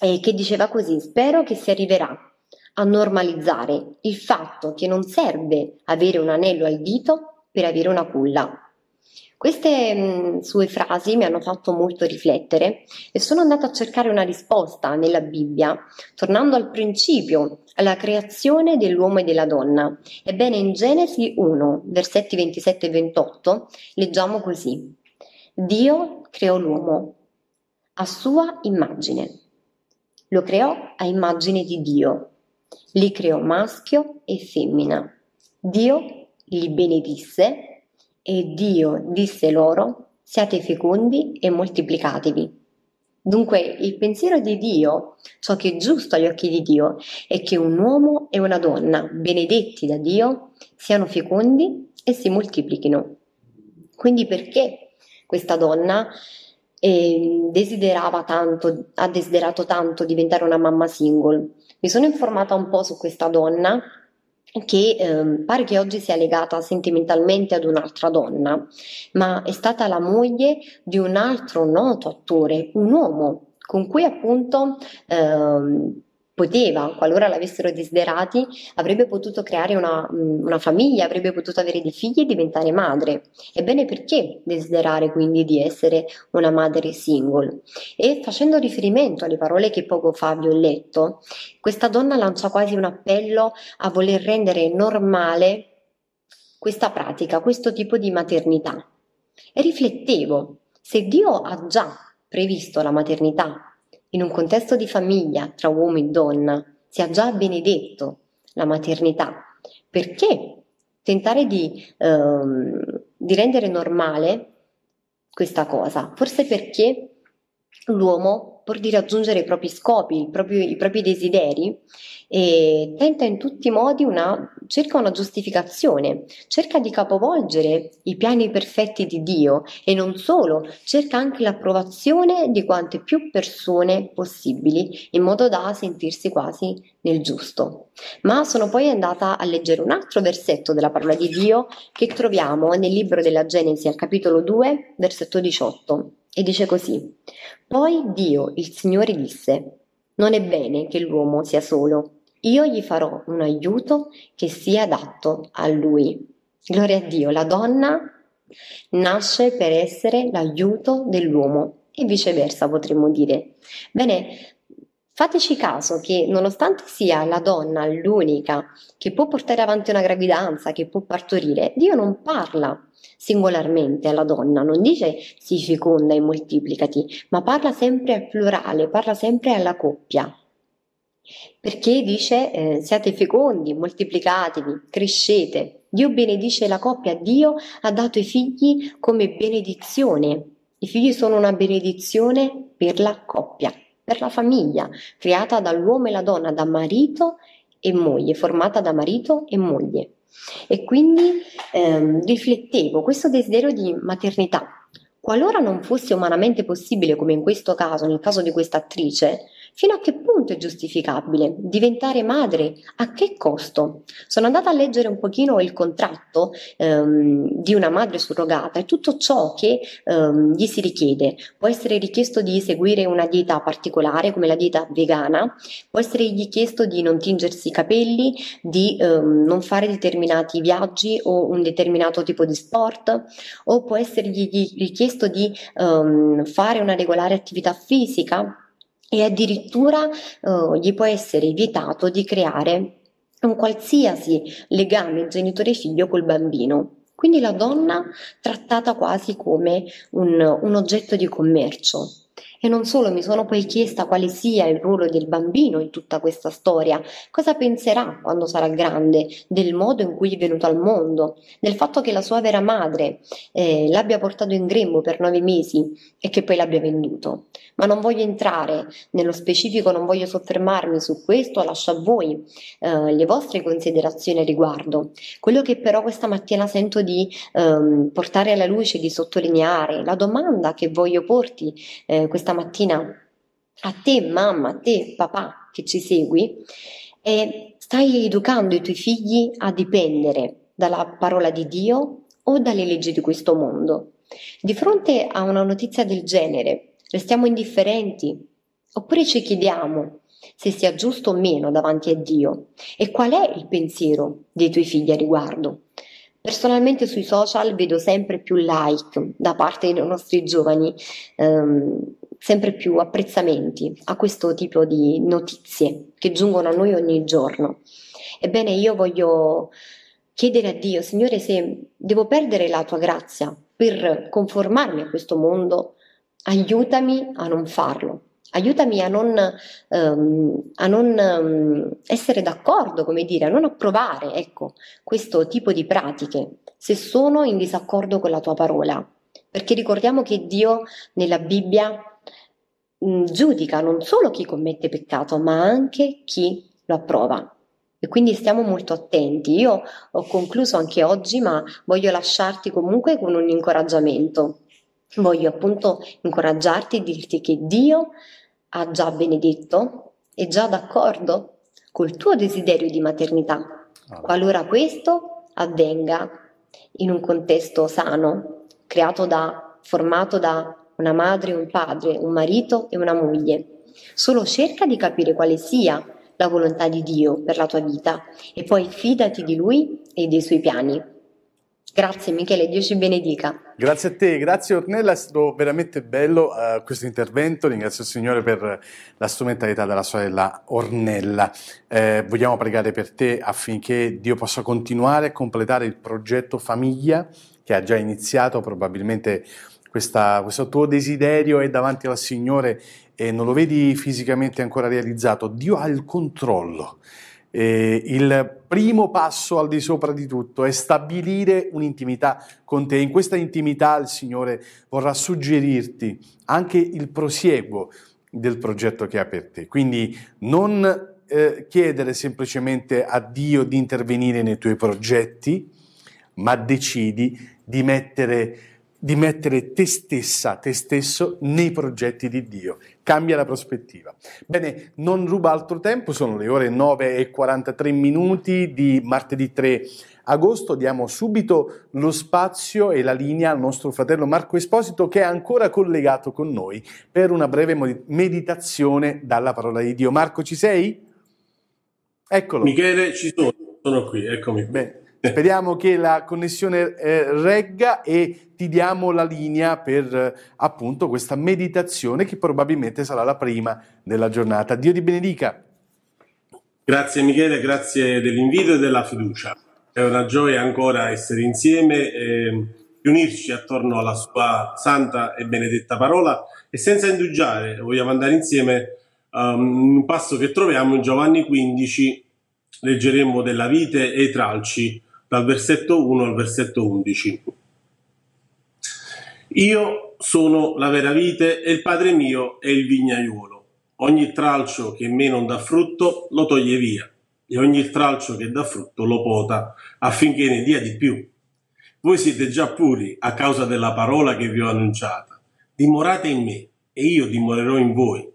eh, che diceva così, spero che si arriverà a normalizzare il fatto che non serve avere un anello al dito per avere una culla. Queste mh, sue frasi mi hanno fatto molto riflettere e sono andata a cercare una risposta nella Bibbia, tornando al principio, alla creazione dell'uomo e della donna. Ebbene, in Genesi 1, versetti 27 e 28, leggiamo così. Dio creò l'uomo a sua immagine. Lo creò a immagine di Dio li creò maschio e femmina. Dio li benedisse e Dio disse loro siate fecondi e moltiplicatevi. Dunque il pensiero di Dio, ciò che è giusto agli occhi di Dio, è che un uomo e una donna, benedetti da Dio, siano fecondi e si moltiplichino. Quindi perché questa donna eh, desiderava tanto, ha desiderato tanto diventare una mamma single? Mi sono informata un po' su questa donna che eh, pare che oggi sia legata sentimentalmente ad un'altra donna, ma è stata la moglie di un altro noto attore, un uomo con cui appunto eh, poteva, qualora l'avessero desiderati, avrebbe potuto creare una, mm, una, famiglia, avrebbe potuto avere dei figli e diventare madre. Ebbene, perché desiderare quindi di essere una madre single? E facendo riferimento alle parole che poco fa vi ho letto, questa donna lancia quasi un appello a voler rendere normale questa pratica, questo tipo di maternità. E riflettevo, se Dio ha già previsto la maternità in un contesto di famiglia tra uomo e donna sia già benedetto la maternità, perché tentare di, ehm, di rendere normale questa cosa? Forse perché l'uomo, pur di raggiungere i propri scopi, i propri, i propri desideri, e tenta in tutti i modi una, cerca una giustificazione, cerca di capovolgere i piani perfetti di Dio e non solo, cerca anche l'approvazione di quante più persone possibili in modo da sentirsi quasi nel giusto. Ma sono poi andata a leggere un altro versetto della parola di Dio che troviamo nel libro della Genesi al capitolo 2, versetto 18 e dice così: Poi Dio, il Signore, disse: Non è bene che l'uomo sia solo io gli farò un aiuto che sia adatto a lui. Gloria a Dio, la donna nasce per essere l'aiuto dell'uomo e viceversa potremmo dire. Bene, fateci caso che nonostante sia la donna l'unica che può portare avanti una gravidanza, che può partorire, Dio non parla singolarmente alla donna, non dice si feconda e moltiplicati, ma parla sempre al plurale, parla sempre alla coppia. Perché dice eh, siate fecondi, moltiplicatevi, crescete. Dio benedice la coppia, Dio ha dato i figli come benedizione. I figli sono una benedizione per la coppia, per la famiglia, creata dall'uomo e la donna, da marito e moglie, formata da marito e moglie. E quindi ehm, riflettevo questo desiderio di maternità. Qualora non fosse umanamente possibile, come in questo caso, nel caso di questa attrice, Fino a che punto è giustificabile diventare madre? A che costo? Sono andata a leggere un pochino il contratto ehm, di una madre surrogata e tutto ciò che ehm, gli si richiede. Può essere richiesto di seguire una dieta particolare come la dieta vegana, può essere chiesto di non tingersi i capelli, di ehm, non fare determinati viaggi o un determinato tipo di sport, o può essergli richiesto di ehm, fare una regolare attività fisica e addirittura eh, gli può essere vietato di creare un qualsiasi legame genitore-figlio col bambino. Quindi la donna trattata quasi come un, un oggetto di commercio. E non solo, mi sono poi chiesta quale sia il ruolo del bambino in tutta questa storia, cosa penserà quando sarà grande del modo in cui è venuto al mondo, del fatto che la sua vera madre eh, l'abbia portato in grembo per nove mesi e che poi l'abbia venduto. Ma non voglio entrare nello specifico, non voglio soffermarmi su questo, lascio a voi eh, le vostre considerazioni a riguardo. Quello che però questa mattina sento di ehm, portare alla luce, di sottolineare, la domanda che voglio porti eh, questa stamattina a te mamma, a te papà che ci segui, e stai educando i tuoi figli a dipendere dalla parola di Dio o dalle leggi di questo mondo. Di fronte a una notizia del genere, restiamo indifferenti oppure ci chiediamo se sia giusto o meno davanti a Dio e qual è il pensiero dei tuoi figli a riguardo. Personalmente sui social vedo sempre più like da parte dei nostri giovani, ehm, sempre più apprezzamenti a questo tipo di notizie che giungono a noi ogni giorno. Ebbene, io voglio chiedere a Dio, Signore, se devo perdere la tua grazia per conformarmi a questo mondo, aiutami a non farlo. Aiutami a non, um, a non um, essere d'accordo, come dire, a non approvare ecco, questo tipo di pratiche se sono in disaccordo con la tua parola. Perché ricordiamo che Dio nella Bibbia giudica non solo chi commette peccato, ma anche chi lo approva. E quindi stiamo molto attenti. Io ho concluso anche oggi, ma voglio lasciarti comunque con un incoraggiamento. Voglio appunto incoraggiarti e dirti che Dio ha già benedetto, è già d'accordo col tuo desiderio di maternità, qualora questo avvenga in un contesto sano, creato da, formato da una madre, un padre, un marito e una moglie. Solo cerca di capire quale sia la volontà di Dio per la tua vita e poi fidati di Lui e dei suoi piani. Grazie Michele, Dio ci benedica. Grazie a te, grazie Ornella, è stato veramente bello uh, questo intervento, ringrazio il Signore per la strumentalità della sorella Ornella. Eh, vogliamo pregare per te affinché Dio possa continuare a completare il progetto famiglia che ha già iniziato, probabilmente questa, questo tuo desiderio è davanti al Signore e non lo vedi fisicamente ancora realizzato, Dio ha il controllo. Eh, il primo passo al di sopra di tutto è stabilire un'intimità con te. In questa intimità il Signore vorrà suggerirti anche il prosieguo del progetto che ha per te. Quindi non eh, chiedere semplicemente a Dio di intervenire nei tuoi progetti, ma decidi di mettere di mettere te stessa, te stesso nei progetti di Dio. Cambia la prospettiva. Bene, non ruba altro tempo, sono le ore 9 e 43 minuti di martedì 3 agosto. Diamo subito lo spazio e la linea al nostro fratello Marco Esposito che è ancora collegato con noi per una breve meditazione dalla parola di Dio. Marco, ci sei? Eccolo. Michele, ci sono, sono qui, eccomi. Bene. Speriamo che la connessione eh, regga e ti diamo la linea per eh, appunto questa meditazione che probabilmente sarà la prima della giornata. Dio ti benedica. Grazie Michele, grazie dell'invito e della fiducia. È una gioia ancora essere insieme e riunirci attorno alla sua santa e benedetta parola e senza indugiare vogliamo andare insieme um, un passo che troviamo in Giovanni 15 leggeremo della vite e i tralci dal versetto 1 al versetto 11. Io sono la vera vite e il Padre mio è il vignaiuolo. Ogni tralcio che in me non dà frutto lo toglie via e ogni tralcio che dà frutto lo pota affinché ne dia di più. Voi siete già puri a causa della parola che vi ho annunciata. Dimorate in me e io dimorerò in voi.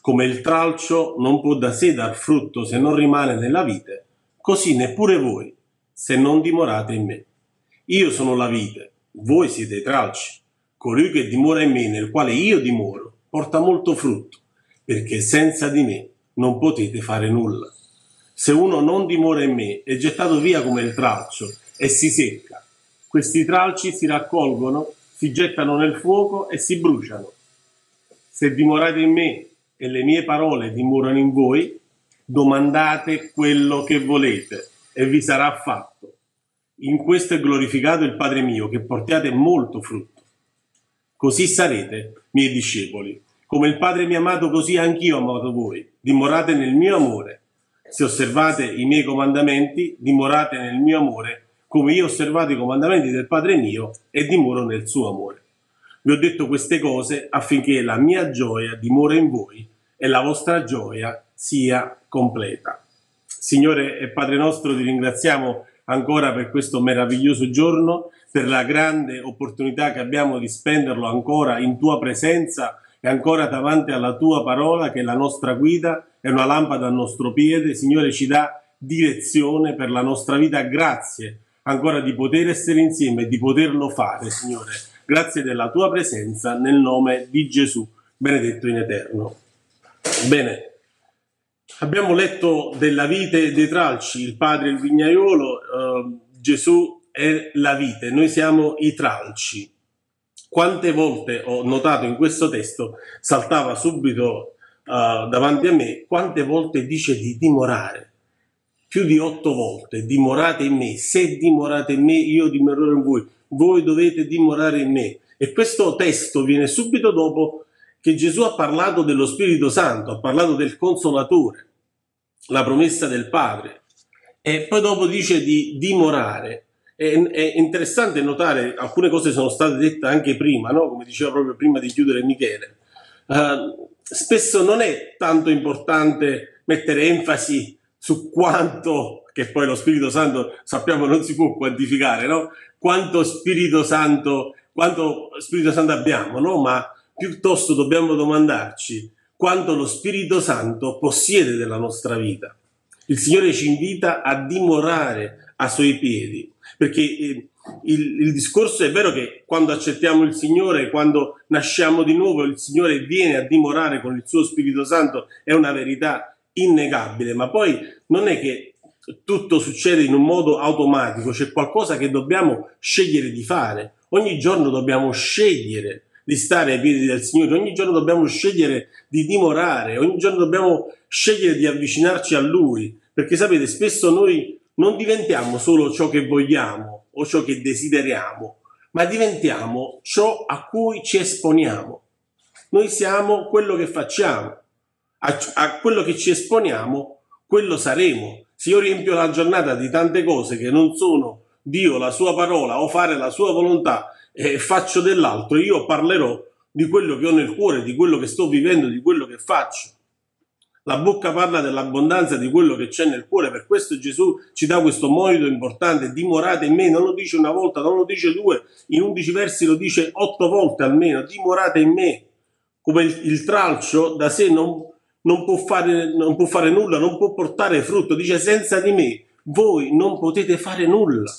Come il tralcio non può da sé dar frutto se non rimane nella vite, così neppure voi se non dimorate in me. Io sono la vite, voi siete i tralci. Colui che dimora in me, nel quale io dimoro, porta molto frutto, perché senza di me non potete fare nulla. Se uno non dimora in me, è gettato via come il tralcio e si secca. Questi tralci si raccolgono, si gettano nel fuoco e si bruciano. Se dimorate in me e le mie parole dimorano in voi, domandate quello che volete e vi sarà fatto. In questo è glorificato il Padre mio, che portiate molto frutto. Così sarete miei discepoli. Come il Padre mi ha amato, così anch'io ho amato voi. Dimorate nel mio amore. Se osservate i miei comandamenti, dimorate nel mio amore, come io ho osservato i comandamenti del Padre mio e dimoro nel suo amore. Vi ho detto queste cose affinché la mia gioia dimora in voi e la vostra gioia sia completa. Signore e Padre nostro, ti ringraziamo ancora per questo meraviglioso giorno, per la grande opportunità che abbiamo di spenderlo ancora in tua presenza e ancora davanti alla tua parola che è la nostra guida, è una lampada al nostro piede. Signore, ci dà direzione per la nostra vita. Grazie ancora di poter essere insieme e di poterlo fare, Signore. Grazie della tua presenza nel nome di Gesù, benedetto in eterno. Bene, abbiamo letto della vite dei tralci, il padre il vignaiolo, eh, Gesù è la vite, noi siamo i tralci. Quante volte ho notato in questo testo, saltava subito uh, davanti a me, quante volte dice di dimorare. Più di otto volte, dimorate in me, se dimorate in me io dimorerò in voi, voi dovete dimorare in me. E questo testo viene subito dopo che Gesù ha parlato dello Spirito Santo, ha parlato del Consolatore, la promessa del Padre. E poi dopo dice di dimorare. È, è interessante notare, alcune cose sono state dette anche prima, no? come diceva proprio prima di chiudere Michele. Uh, spesso non è tanto importante mettere enfasi su quanto, che poi lo Spirito Santo sappiamo non si può quantificare, no? quanto Spirito Santo, quanto Spirito Santo abbiamo, no? ma piuttosto dobbiamo domandarci quanto lo Spirito Santo possiede della nostra vita. Il Signore ci invita a dimorare a suoi piedi, perché eh, il, il, discorso è vero che quando accettiamo il Signore, quando nasciamo di nuovo, il Signore viene a dimorare con il suo Spirito Santo, è una verità innegabile, ma poi non è che tutto succede in un modo automatico, c'è qualcosa che dobbiamo scegliere di fare. Ogni giorno dobbiamo scegliere di stare ai piedi del Signore, ogni giorno dobbiamo scegliere di dimorare, ogni giorno dobbiamo scegliere di avvicinarci a Lui, perché sapete, spesso noi non diventiamo solo ciò che vogliamo o ciò che desideriamo, ma diventiamo ciò a cui ci esponiamo. Noi siamo quello che facciamo, a, a quello che ci esponiamo, quello saremo. Se io riempio la giornata di tante cose che non sono Dio, la sua parola o fare la sua volontà e faccio dell'altro, io parlerò di quello che ho nel cuore, di quello che sto vivendo, di quello che faccio. La bocca parla dell'abbondanza di quello che c'è nel cuore, per questo Gesù ci dà questo monito importante, dimorate in me, non lo dice una volta, non lo dice due, in undici versi lo dice otto volte almeno, dimorate in me, come il, il tralcio da sé non, non, può fare, non può fare nulla, non può portare frutto, dice senza di me voi non potete fare nulla.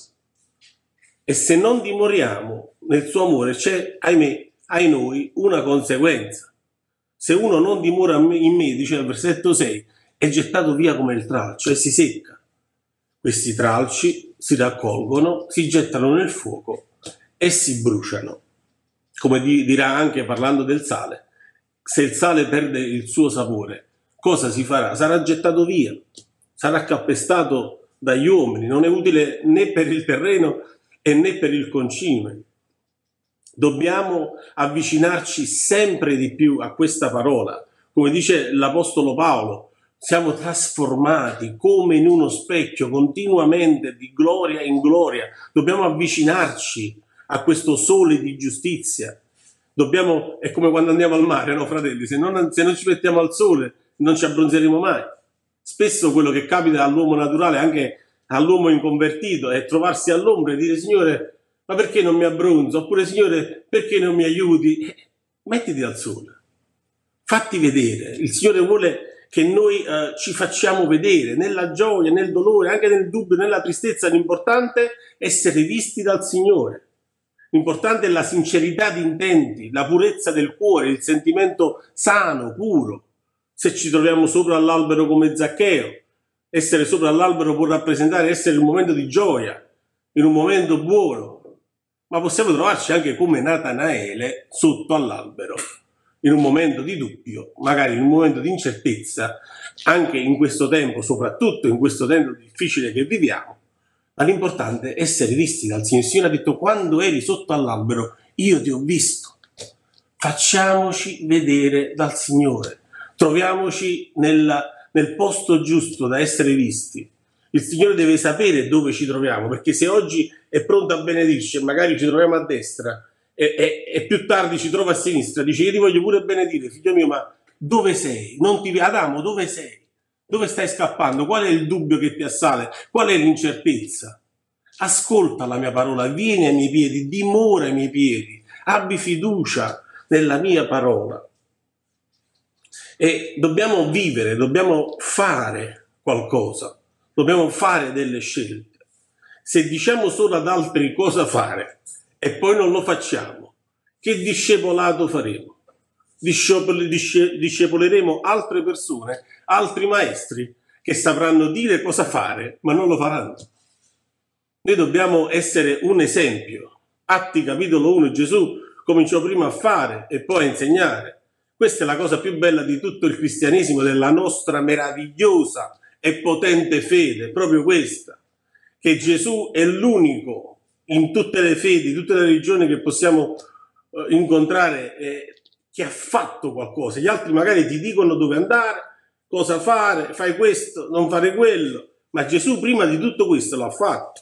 E se non dimoriamo nel suo amore c'è, ahimè, ai noi una conseguenza. Se uno non dimora in me, dice il versetto 6, è gettato via come il tralcio e si secca. Questi tralci si raccolgono, si gettano nel fuoco e si bruciano. Come dirà anche parlando del sale, se il sale perde il suo sapore, cosa si farà? Sarà gettato via, sarà calpestato dagli uomini, non è utile né per il terreno e né per il concime. Dobbiamo avvicinarci sempre di più a questa parola. Come dice l'Apostolo Paolo, siamo trasformati come in uno specchio continuamente di gloria in gloria. Dobbiamo avvicinarci a questo sole di giustizia. Dobbiamo, è come quando andiamo al mare, no fratelli? Se non, se non ci mettiamo al sole non ci abbronzeremo mai. Spesso quello che capita all'uomo naturale, anche all'uomo inconvertito, è trovarsi all'ombra e dire Signore, ma perché non mi abbronzo? Oppure, Signore, perché non mi aiuti? Mettiti al sole, fatti vedere. Il Signore vuole che noi eh, ci facciamo vedere nella gioia, nel dolore, anche nel dubbio, nella tristezza. L'importante è essere visti dal Signore. L'importante è la sincerità di intenti, la purezza del cuore, il sentimento sano, puro. Se ci troviamo sopra all'albero come Zaccheo, essere sopra all'albero può rappresentare essere un momento di gioia, in un momento buono, ma possiamo trovarci anche come Natanaele sotto all'albero, in un momento di dubbio, magari in un momento di incertezza, anche in questo tempo, soprattutto in questo tempo difficile che viviamo, ma l'importante è essere visti dal Signore. Il Signore ha detto quando eri sotto all'albero io ti ho visto. facciamoci vedere dal Signore, troviamoci nella- nel posto giusto da essere visti. Il Signore deve sapere dove ci troviamo, perché se oggi è pronto a benedirci e magari ci troviamo a destra e, e- e più tardi ci trova a sinistra, dice io ti voglio pure benedire, figlio mio, ma dove sei? Non ti... Adamo, dove sei? Dove stai scappando? Qual è il dubbio che ti assale? Qual è l'incertezza? Ascolta la mia parola, vieni ai miei piedi, dimora ai miei piedi, abbi fiducia nella mia parola. E dobbiamo vivere, dobbiamo fare qualcosa, dobbiamo fare delle scelte. Se diciamo solo ad altri cosa fare e poi non lo facciamo, che discepolato faremo? Discepol- disce- discepoleremo altre persone, altri maestri che sapranno dire cosa fare, ma non lo faranno. Noi dobbiamo essere un esempio. Atti capitolo 1 Gesù cominciò prima a fare e poi a insegnare. Questa è la cosa più bella di tutto il cristianesimo, della nostra meravigliosa e potente fede, proprio questa, che Gesù è l'unico in tutte le fedi, tutte le religioni che possiamo eh, incontrare eh, che ha fatto qualcosa. Gli altri magari ti dicono dove andare, cosa fare, fai questo, non fare quello, ma Gesù prima di tutto questo l'ha fatto.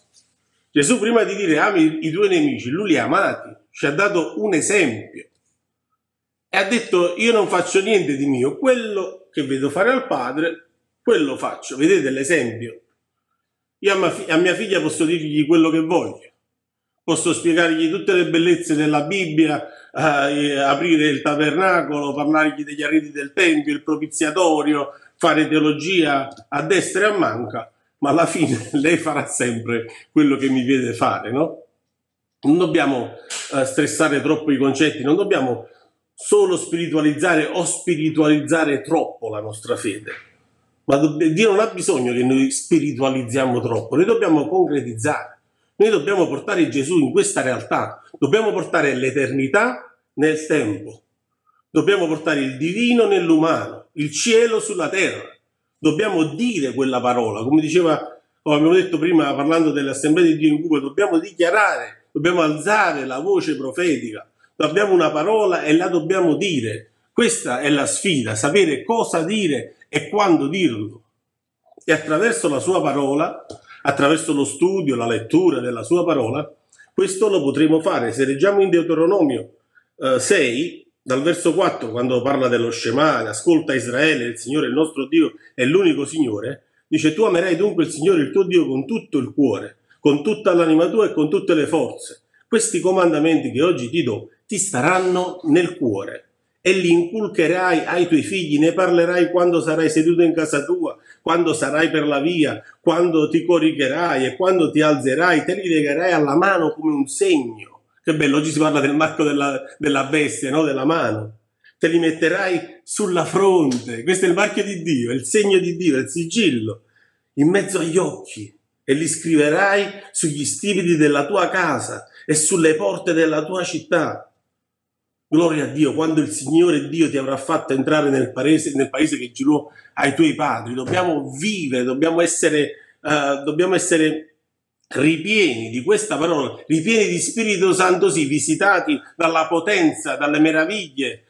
Gesù prima di dire ami i tuoi nemici, lui li ha amati, ci ha dato un esempio e ha detto io non faccio niente di mio, quello che vedo fare al padre, quello faccio. Vedete l'esempio? Io a mia, figlia posso dirgli quello che voglio, posso spiegargli tutte le bellezze della Bibbia, eh, aprire il tabernacolo, parlargli degli arredi del Tempio, il propiziatorio, fare teologia a destra e a manca, ma alla fine lei farà sempre quello che mi vede fare, no? Non dobbiamo eh, stressare troppo i concetti, non dobbiamo solo spiritualizzare o spiritualizzare troppo la nostra fede. Ma Dio non ha bisogno che noi spiritualizziamo troppo, noi dobbiamo concretizzare. Noi dobbiamo portare Gesù in questa realtà, dobbiamo portare l'eternità nel tempo, dobbiamo portare il divino nell'umano, il cielo sulla terra. Dobbiamo dire quella parola, come diceva, o abbiamo detto prima parlando dell'Assemblea di Dio in Cuba, dobbiamo dichiarare, dobbiamo alzare la voce profetica, abbiamo una parola e la dobbiamo dire. Questa è la sfida, sapere cosa dire e quando dirlo. E attraverso la sua parola, attraverso lo studio, la lettura della sua parola, questo lo potremo fare. Se leggiamo in Deuteronomio eh, 6, dal verso 4, quando parla dello Shema, ascolta Israele, il Signore, il nostro Dio, è l'unico Signore, dice tu amerai dunque il Signore, il tuo Dio, con tutto il cuore, con tutta l'anima tua e con tutte le forze. Questi comandamenti che oggi ti do ti staranno nel cuore e li inculcherai ai tuoi figli, ne parlerai quando sarai seduto in casa tua, quando sarai per la via, quando ti coricherai e quando ti alzerai, te li legherai alla mano come un segno. Che bello, oggi si parla del marco della, della bestia, no? della mano. Te li metterai sulla fronte, questo è il marchio di Dio, è il segno di Dio, è il sigillo, in mezzo agli occhi e li scriverai sugli stipiti della tua casa e sulle porte della tua città. Gloria a Dio, quando il Signore Dio ti avrà fatto entrare nel paese, nel paese che giurò ai tuoi padri. Dobbiamo vivere, dobbiamo essere, eh, dobbiamo essere ripieni di questa parola, ripieni di Spirito Santo, sì, visitati dalla potenza, dalle meraviglie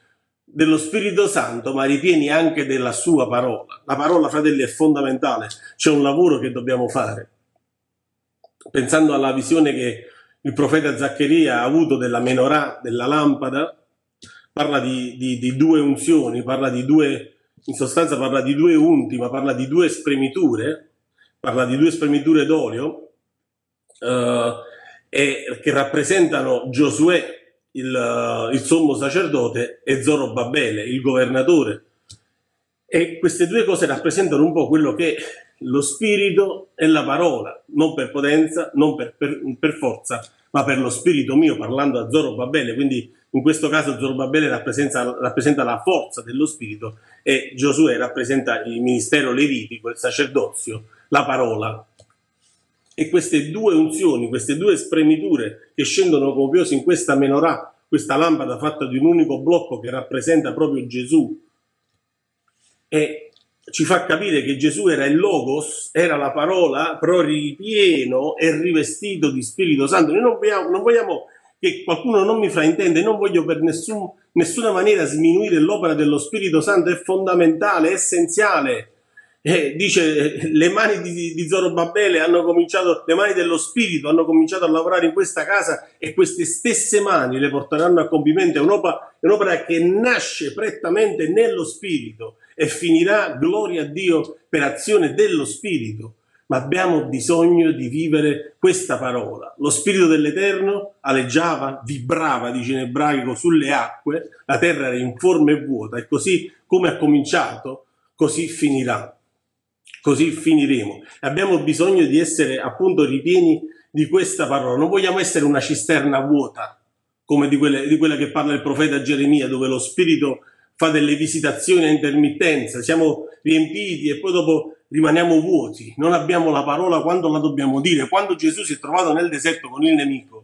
dello Spirito Santo, ma ripieni anche della sua parola. La parola, fratelli, è fondamentale. C'è un lavoro che dobbiamo fare. Pensando alla visione che il profeta Zaccaria ha avuto della menorah, della lampada, parla di, di- di due unzioni, parla di due, in sostanza parla di due unti, ma parla di due spremiture, parla di due spremiture d'olio, eh, e, che rappresentano Giosuè, il, il sommo sacerdote, e Zorobabele, il governatore. E queste due cose rappresentano un po' quello che lo spirito e la parola, non per potenza, non per, per- per forza, ma per lo spirito mio, parlando a Zorobabele. Quindi in questo caso Zorobabele rappresenta, rappresenta la forza dello spirito e Giosuè rappresenta il ministero levitico, il sacerdozio, la parola. E queste due unzioni, queste due spremiture che scendono come piovra in questa menorah, questa lampada fatta di un unico blocco che rappresenta proprio Gesù, e ci fa capire che Gesù era il Logos, era la parola, però ripieno e rivestito di Spirito Santo. Noi non vogliamo, non vogliamo che qualcuno non mi fraintende, non voglio per nessun, nessuna maniera sminuire l'opera dello Spirito Santo, è fondamentale, è essenziale. Eh, dice le mani di, di Zorobabele hanno cominciato, le mani dello Spirito hanno cominciato a lavorare in questa casa e queste stesse mani le porteranno a compimento. È un'opera, è un'opera che nasce prettamente nello Spirito e finirà, gloria a Dio, per azione dello Spirito ma abbiamo bisogno di vivere questa parola. Lo Spirito dell'Eterno aleggiava, vibrava, dice in ebraico, sulle acque, la terra era informe e vuota e così come ha cominciato, così finirà. Così finiremo. Abbiamo bisogno di essere appunto ripieni di questa parola. Non vogliamo essere una cisterna vuota, come di, quelle, di quella che parla il profeta Geremia, dove lo Spirito fa delle visitazioni a intermittenza, siamo riempiti e poi dopo rimaniamo vuoti, non abbiamo la parola quando la dobbiamo dire. Quando Gesù si è trovato nel deserto con il nemico,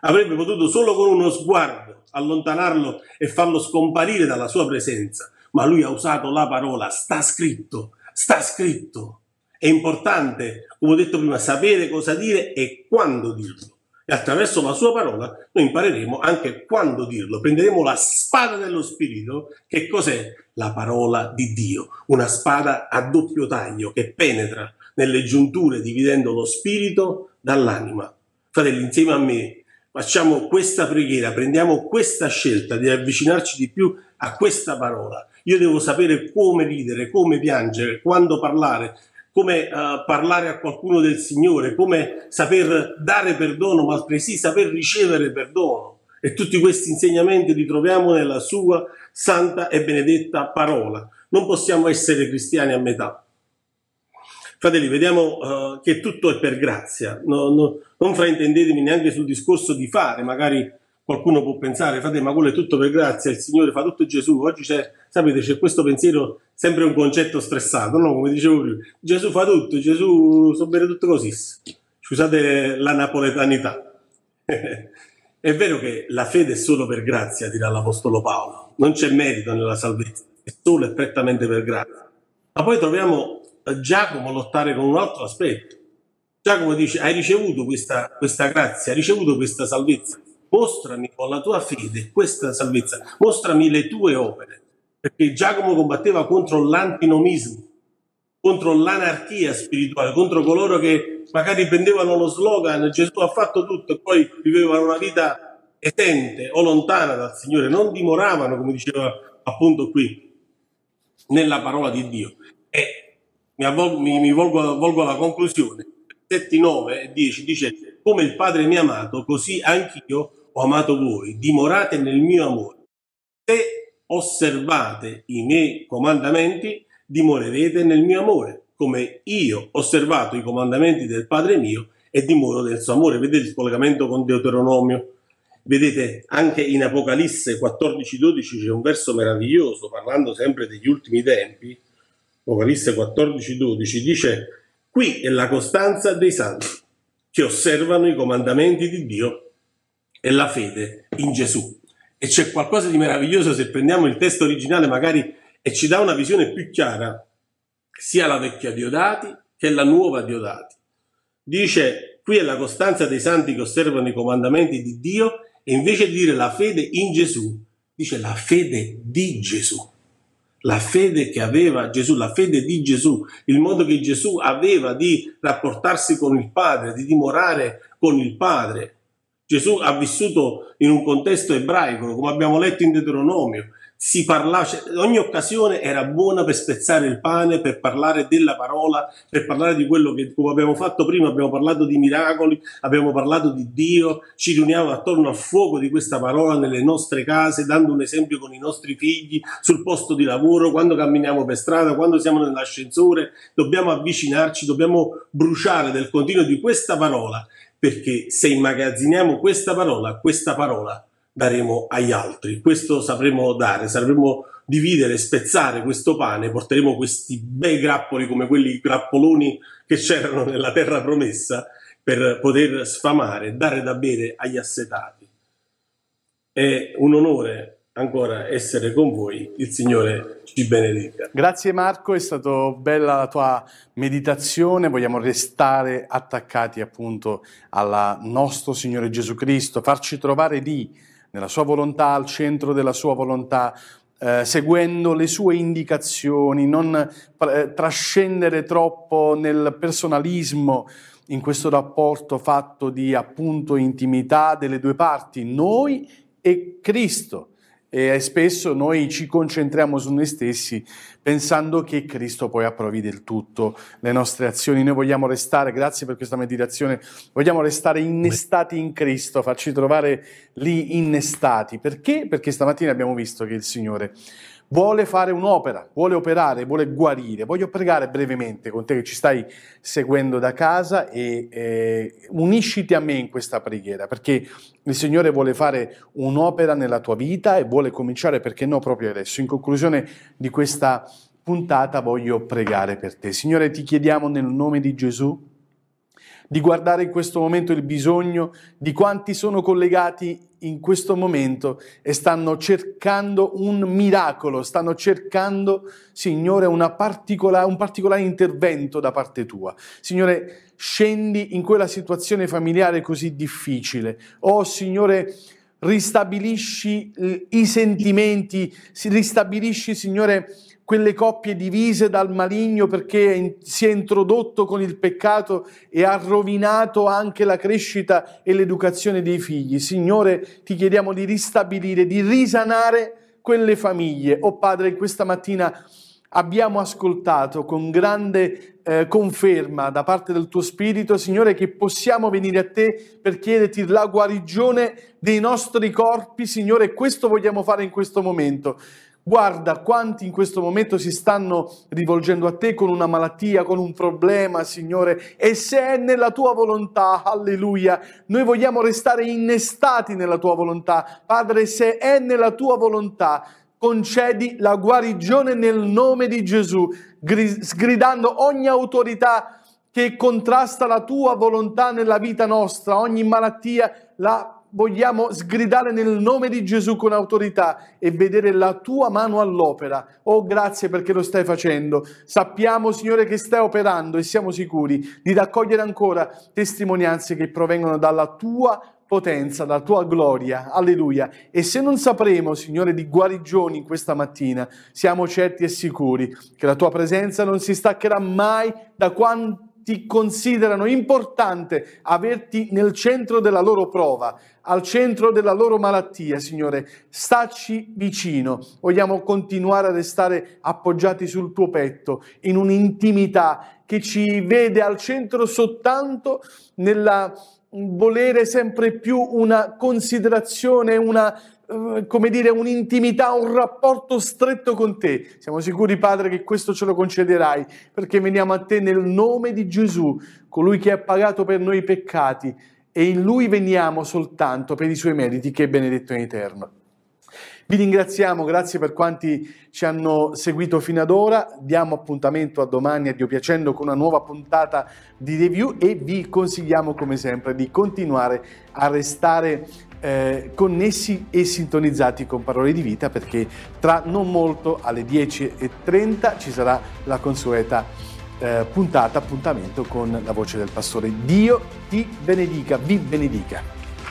avrebbe potuto solo con uno sguardo allontanarlo e farlo scomparire dalla sua presenza, ma lui ha usato la parola, sta scritto, sta scritto. È importante, come ho detto prima, sapere cosa dire e quando dirlo. E attraverso la sua parola noi impareremo anche quando dirlo. Prenderemo la spada dello Spirito. Che cos'è? La parola di Dio. Una spada a doppio taglio che penetra nelle giunture dividendo lo spirito dall'anima. Fratelli, insieme a me facciamo questa preghiera, prendiamo questa scelta di avvicinarci di più a questa parola. Io devo sapere come ridere, come piangere, quando parlare, come uh, parlare a qualcuno del Signore, come saper dare perdono, ma altresì saper ricevere perdono. E tutti questi insegnamenti li troviamo nella sua santa e benedetta parola. Non possiamo essere cristiani a metà. Fratelli, vediamo uh, che tutto è per grazia. No, no, non fraintendetemi neanche sul discorso di fare, magari qualcuno può pensare, frate, ma quello è tutto per grazia, il Signore fa tutto Gesù. Oggi c'è, sapete, c'è questo pensiero, sempre un concetto stressato, no? Come dicevo prima. Gesù fa tutto, Gesù so bene tutto così. Scusate la napoletanità. è vero che la fede è solo per grazia, dirà l'Apostolo Paolo. Non c'è merito nella salvezza, è solo e prettamente per grazia. Ma poi troviamo Giacomo lottare con un altro aspetto. Giacomo dice, hai ricevuto questa, questa grazia, hai ricevuto questa salvezza mostrami con la tua fede questa salvezza, mostrami le tue opere, perché Giacomo combatteva contro l'antinomismo, contro l'anarchia spirituale, contro coloro che magari prendevano lo slogan Gesù ha fatto tutto e poi vivevano una vita esente o lontana dal Signore, non dimoravano, come diceva appunto qui, nella parola di Dio. E mi, avvol- mi, mi volgo, volgo alla conclusione. Versetti 9 e 10 dice, come il Padre mi ha amato, così anch'io ho amato voi, dimorate nel mio amore. Se osservate i miei comandamenti, dimorerete nel mio amore, come io ho osservato i comandamenti del Padre mio e dimoro del suo amore. Vedete il collegamento con Deuteronomio? Vedete, anche in Apocalisse 14-12 c'è un verso meraviglioso, parlando sempre degli ultimi tempi. Apocalisse 14-12 dice, qui è la costanza dei santi, che osservano i comandamenti di Dio è la fede in Gesù. E c'è qualcosa di meraviglioso se prendiamo il testo originale magari e ci dà una visione più chiara, sia la vecchia Diodati che la nuova Diodati. Dice, qui è la costanza dei santi che osservano i comandamenti di Dio e invece di dire la fede in Gesù, dice la fede di Gesù. La fede che aveva Gesù, la fede di Gesù, il modo che Gesù aveva di rapportarsi con il Padre, di dimorare con il Padre, Gesù ha vissuto in un contesto ebraico, come abbiamo letto in Deuteronomio. Si parlava, cioè, ogni occasione era buona per spezzare il pane, per parlare della parola, per parlare di quello che, come abbiamo fatto prima, abbiamo parlato di miracoli, abbiamo parlato di Dio, ci riuniamo attorno al fuoco di questa parola nelle nostre case, dando un esempio con i nostri figli, sul posto di lavoro, quando camminiamo per strada, quando siamo nell'ascensore, dobbiamo avvicinarci, dobbiamo bruciare del continuo di questa parola perché se immagazziniamo questa parola, questa parola daremo agli altri, questo sapremo dare, sapremo dividere, spezzare questo pane, porteremo questi bei grappoli come quelli grappoloni che c'erano nella terra promessa per poter sfamare, dare da bere agli assetati. È un onore ancora essere con voi. Il Signore ci benedica. Grazie Marco, è stata bella la tua meditazione, vogliamo restare attaccati appunto al nostro Signore Gesù Cristo, farci trovare lì, nella sua volontà, al centro della sua volontà, eh, seguendo le sue indicazioni, non eh, trascendere troppo nel personalismo in questo rapporto fatto di appunto intimità delle due parti, noi e Cristo e spesso noi ci concentriamo su noi stessi pensando che Cristo poi approvi del tutto le nostre azioni. Noi vogliamo restare, grazie per questa meditazione, vogliamo restare innestati in Cristo, farci trovare lì innestati. Perché? Perché stamattina abbiamo visto che il Signore vuole fare un'opera, vuole operare, vuole guarire. Voglio pregare brevemente con te che ci stai seguendo da casa e eh, unisciti a me in questa preghiera, perché il Signore vuole fare un'opera nella tua vita e vuole cominciare, perché no, proprio adesso. In conclusione di questa puntata voglio pregare per te. Signore, ti chiediamo nel nome di Gesù di guardare in questo momento il bisogno di quanti sono collegati in questo momento e stanno cercando un miracolo, stanno cercando, Signore, particola, un particolare intervento da parte tua. Signore, scendi in quella situazione familiare così difficile. Oh, Signore, ristabilisci i sentimenti, ristabilisci, Signore, quelle coppie divise dal maligno perché si è introdotto con il peccato e ha rovinato anche la crescita e l'educazione dei figli. Signore, ti chiediamo di ristabilire, di risanare quelle famiglie. Oh Padre, questa mattina abbiamo ascoltato con grande eh, conferma da parte del tuo Spirito, Signore, che possiamo venire a te per chiederti la guarigione dei nostri corpi, Signore, questo vogliamo fare in questo momento. Guarda quanti in questo momento si stanno rivolgendo a te con una malattia, con un problema, Signore, e se è nella tua volontà, alleluia, noi vogliamo restare innestati nella tua volontà. Padre, se è nella tua volontà, concedi la guarigione nel nome di Gesù, sgridando ogni autorità che contrasta la tua volontà nella vita nostra, ogni malattia, la vogliamo sgridare nel nome di Gesù con autorità e vedere la tua mano all'opera. Oh, grazie perché lo stai facendo. Sappiamo, Signore, che stai operando e siamo sicuri di raccogliere ancora testimonianze che provengono dalla tua potenza, dalla tua gloria. Alleluia. E se non sapremo, Signore, di guarigioni in questa mattina, siamo certi e sicuri che la tua presenza non si staccherà mai da quanto ti considerano importante averti nel centro della loro prova, al centro della loro malattia, Signore. Stacci vicino. Vogliamo continuare a restare appoggiati sul tuo petto, in un'intimità che ci vede al centro soltanto nella volere sempre più una considerazione, una come dire, un'intimità, un rapporto stretto con te. Siamo sicuri, Padre, che questo ce lo concederai, perché veniamo a te nel nome di Gesù, colui che ha pagato per noi i peccati, e in lui veniamo soltanto per i suoi meriti, che è benedetto in eterno. Vi ringraziamo, grazie per quanti ci hanno seguito fino ad ora. Diamo appuntamento a domani a Dio piacendo con una nuova puntata di review e vi consigliamo come sempre di continuare a restare eh, connessi e sintonizzati con parole di vita perché tra non molto alle 10.30 ci sarà la consueta eh, puntata, appuntamento con la voce del pastore. Dio ti benedica, vi benedica.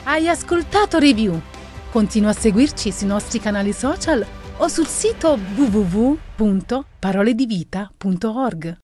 Hai ascoltato Review? Continua a seguirci sui nostri canali social o sul sito www.paroledivita.org.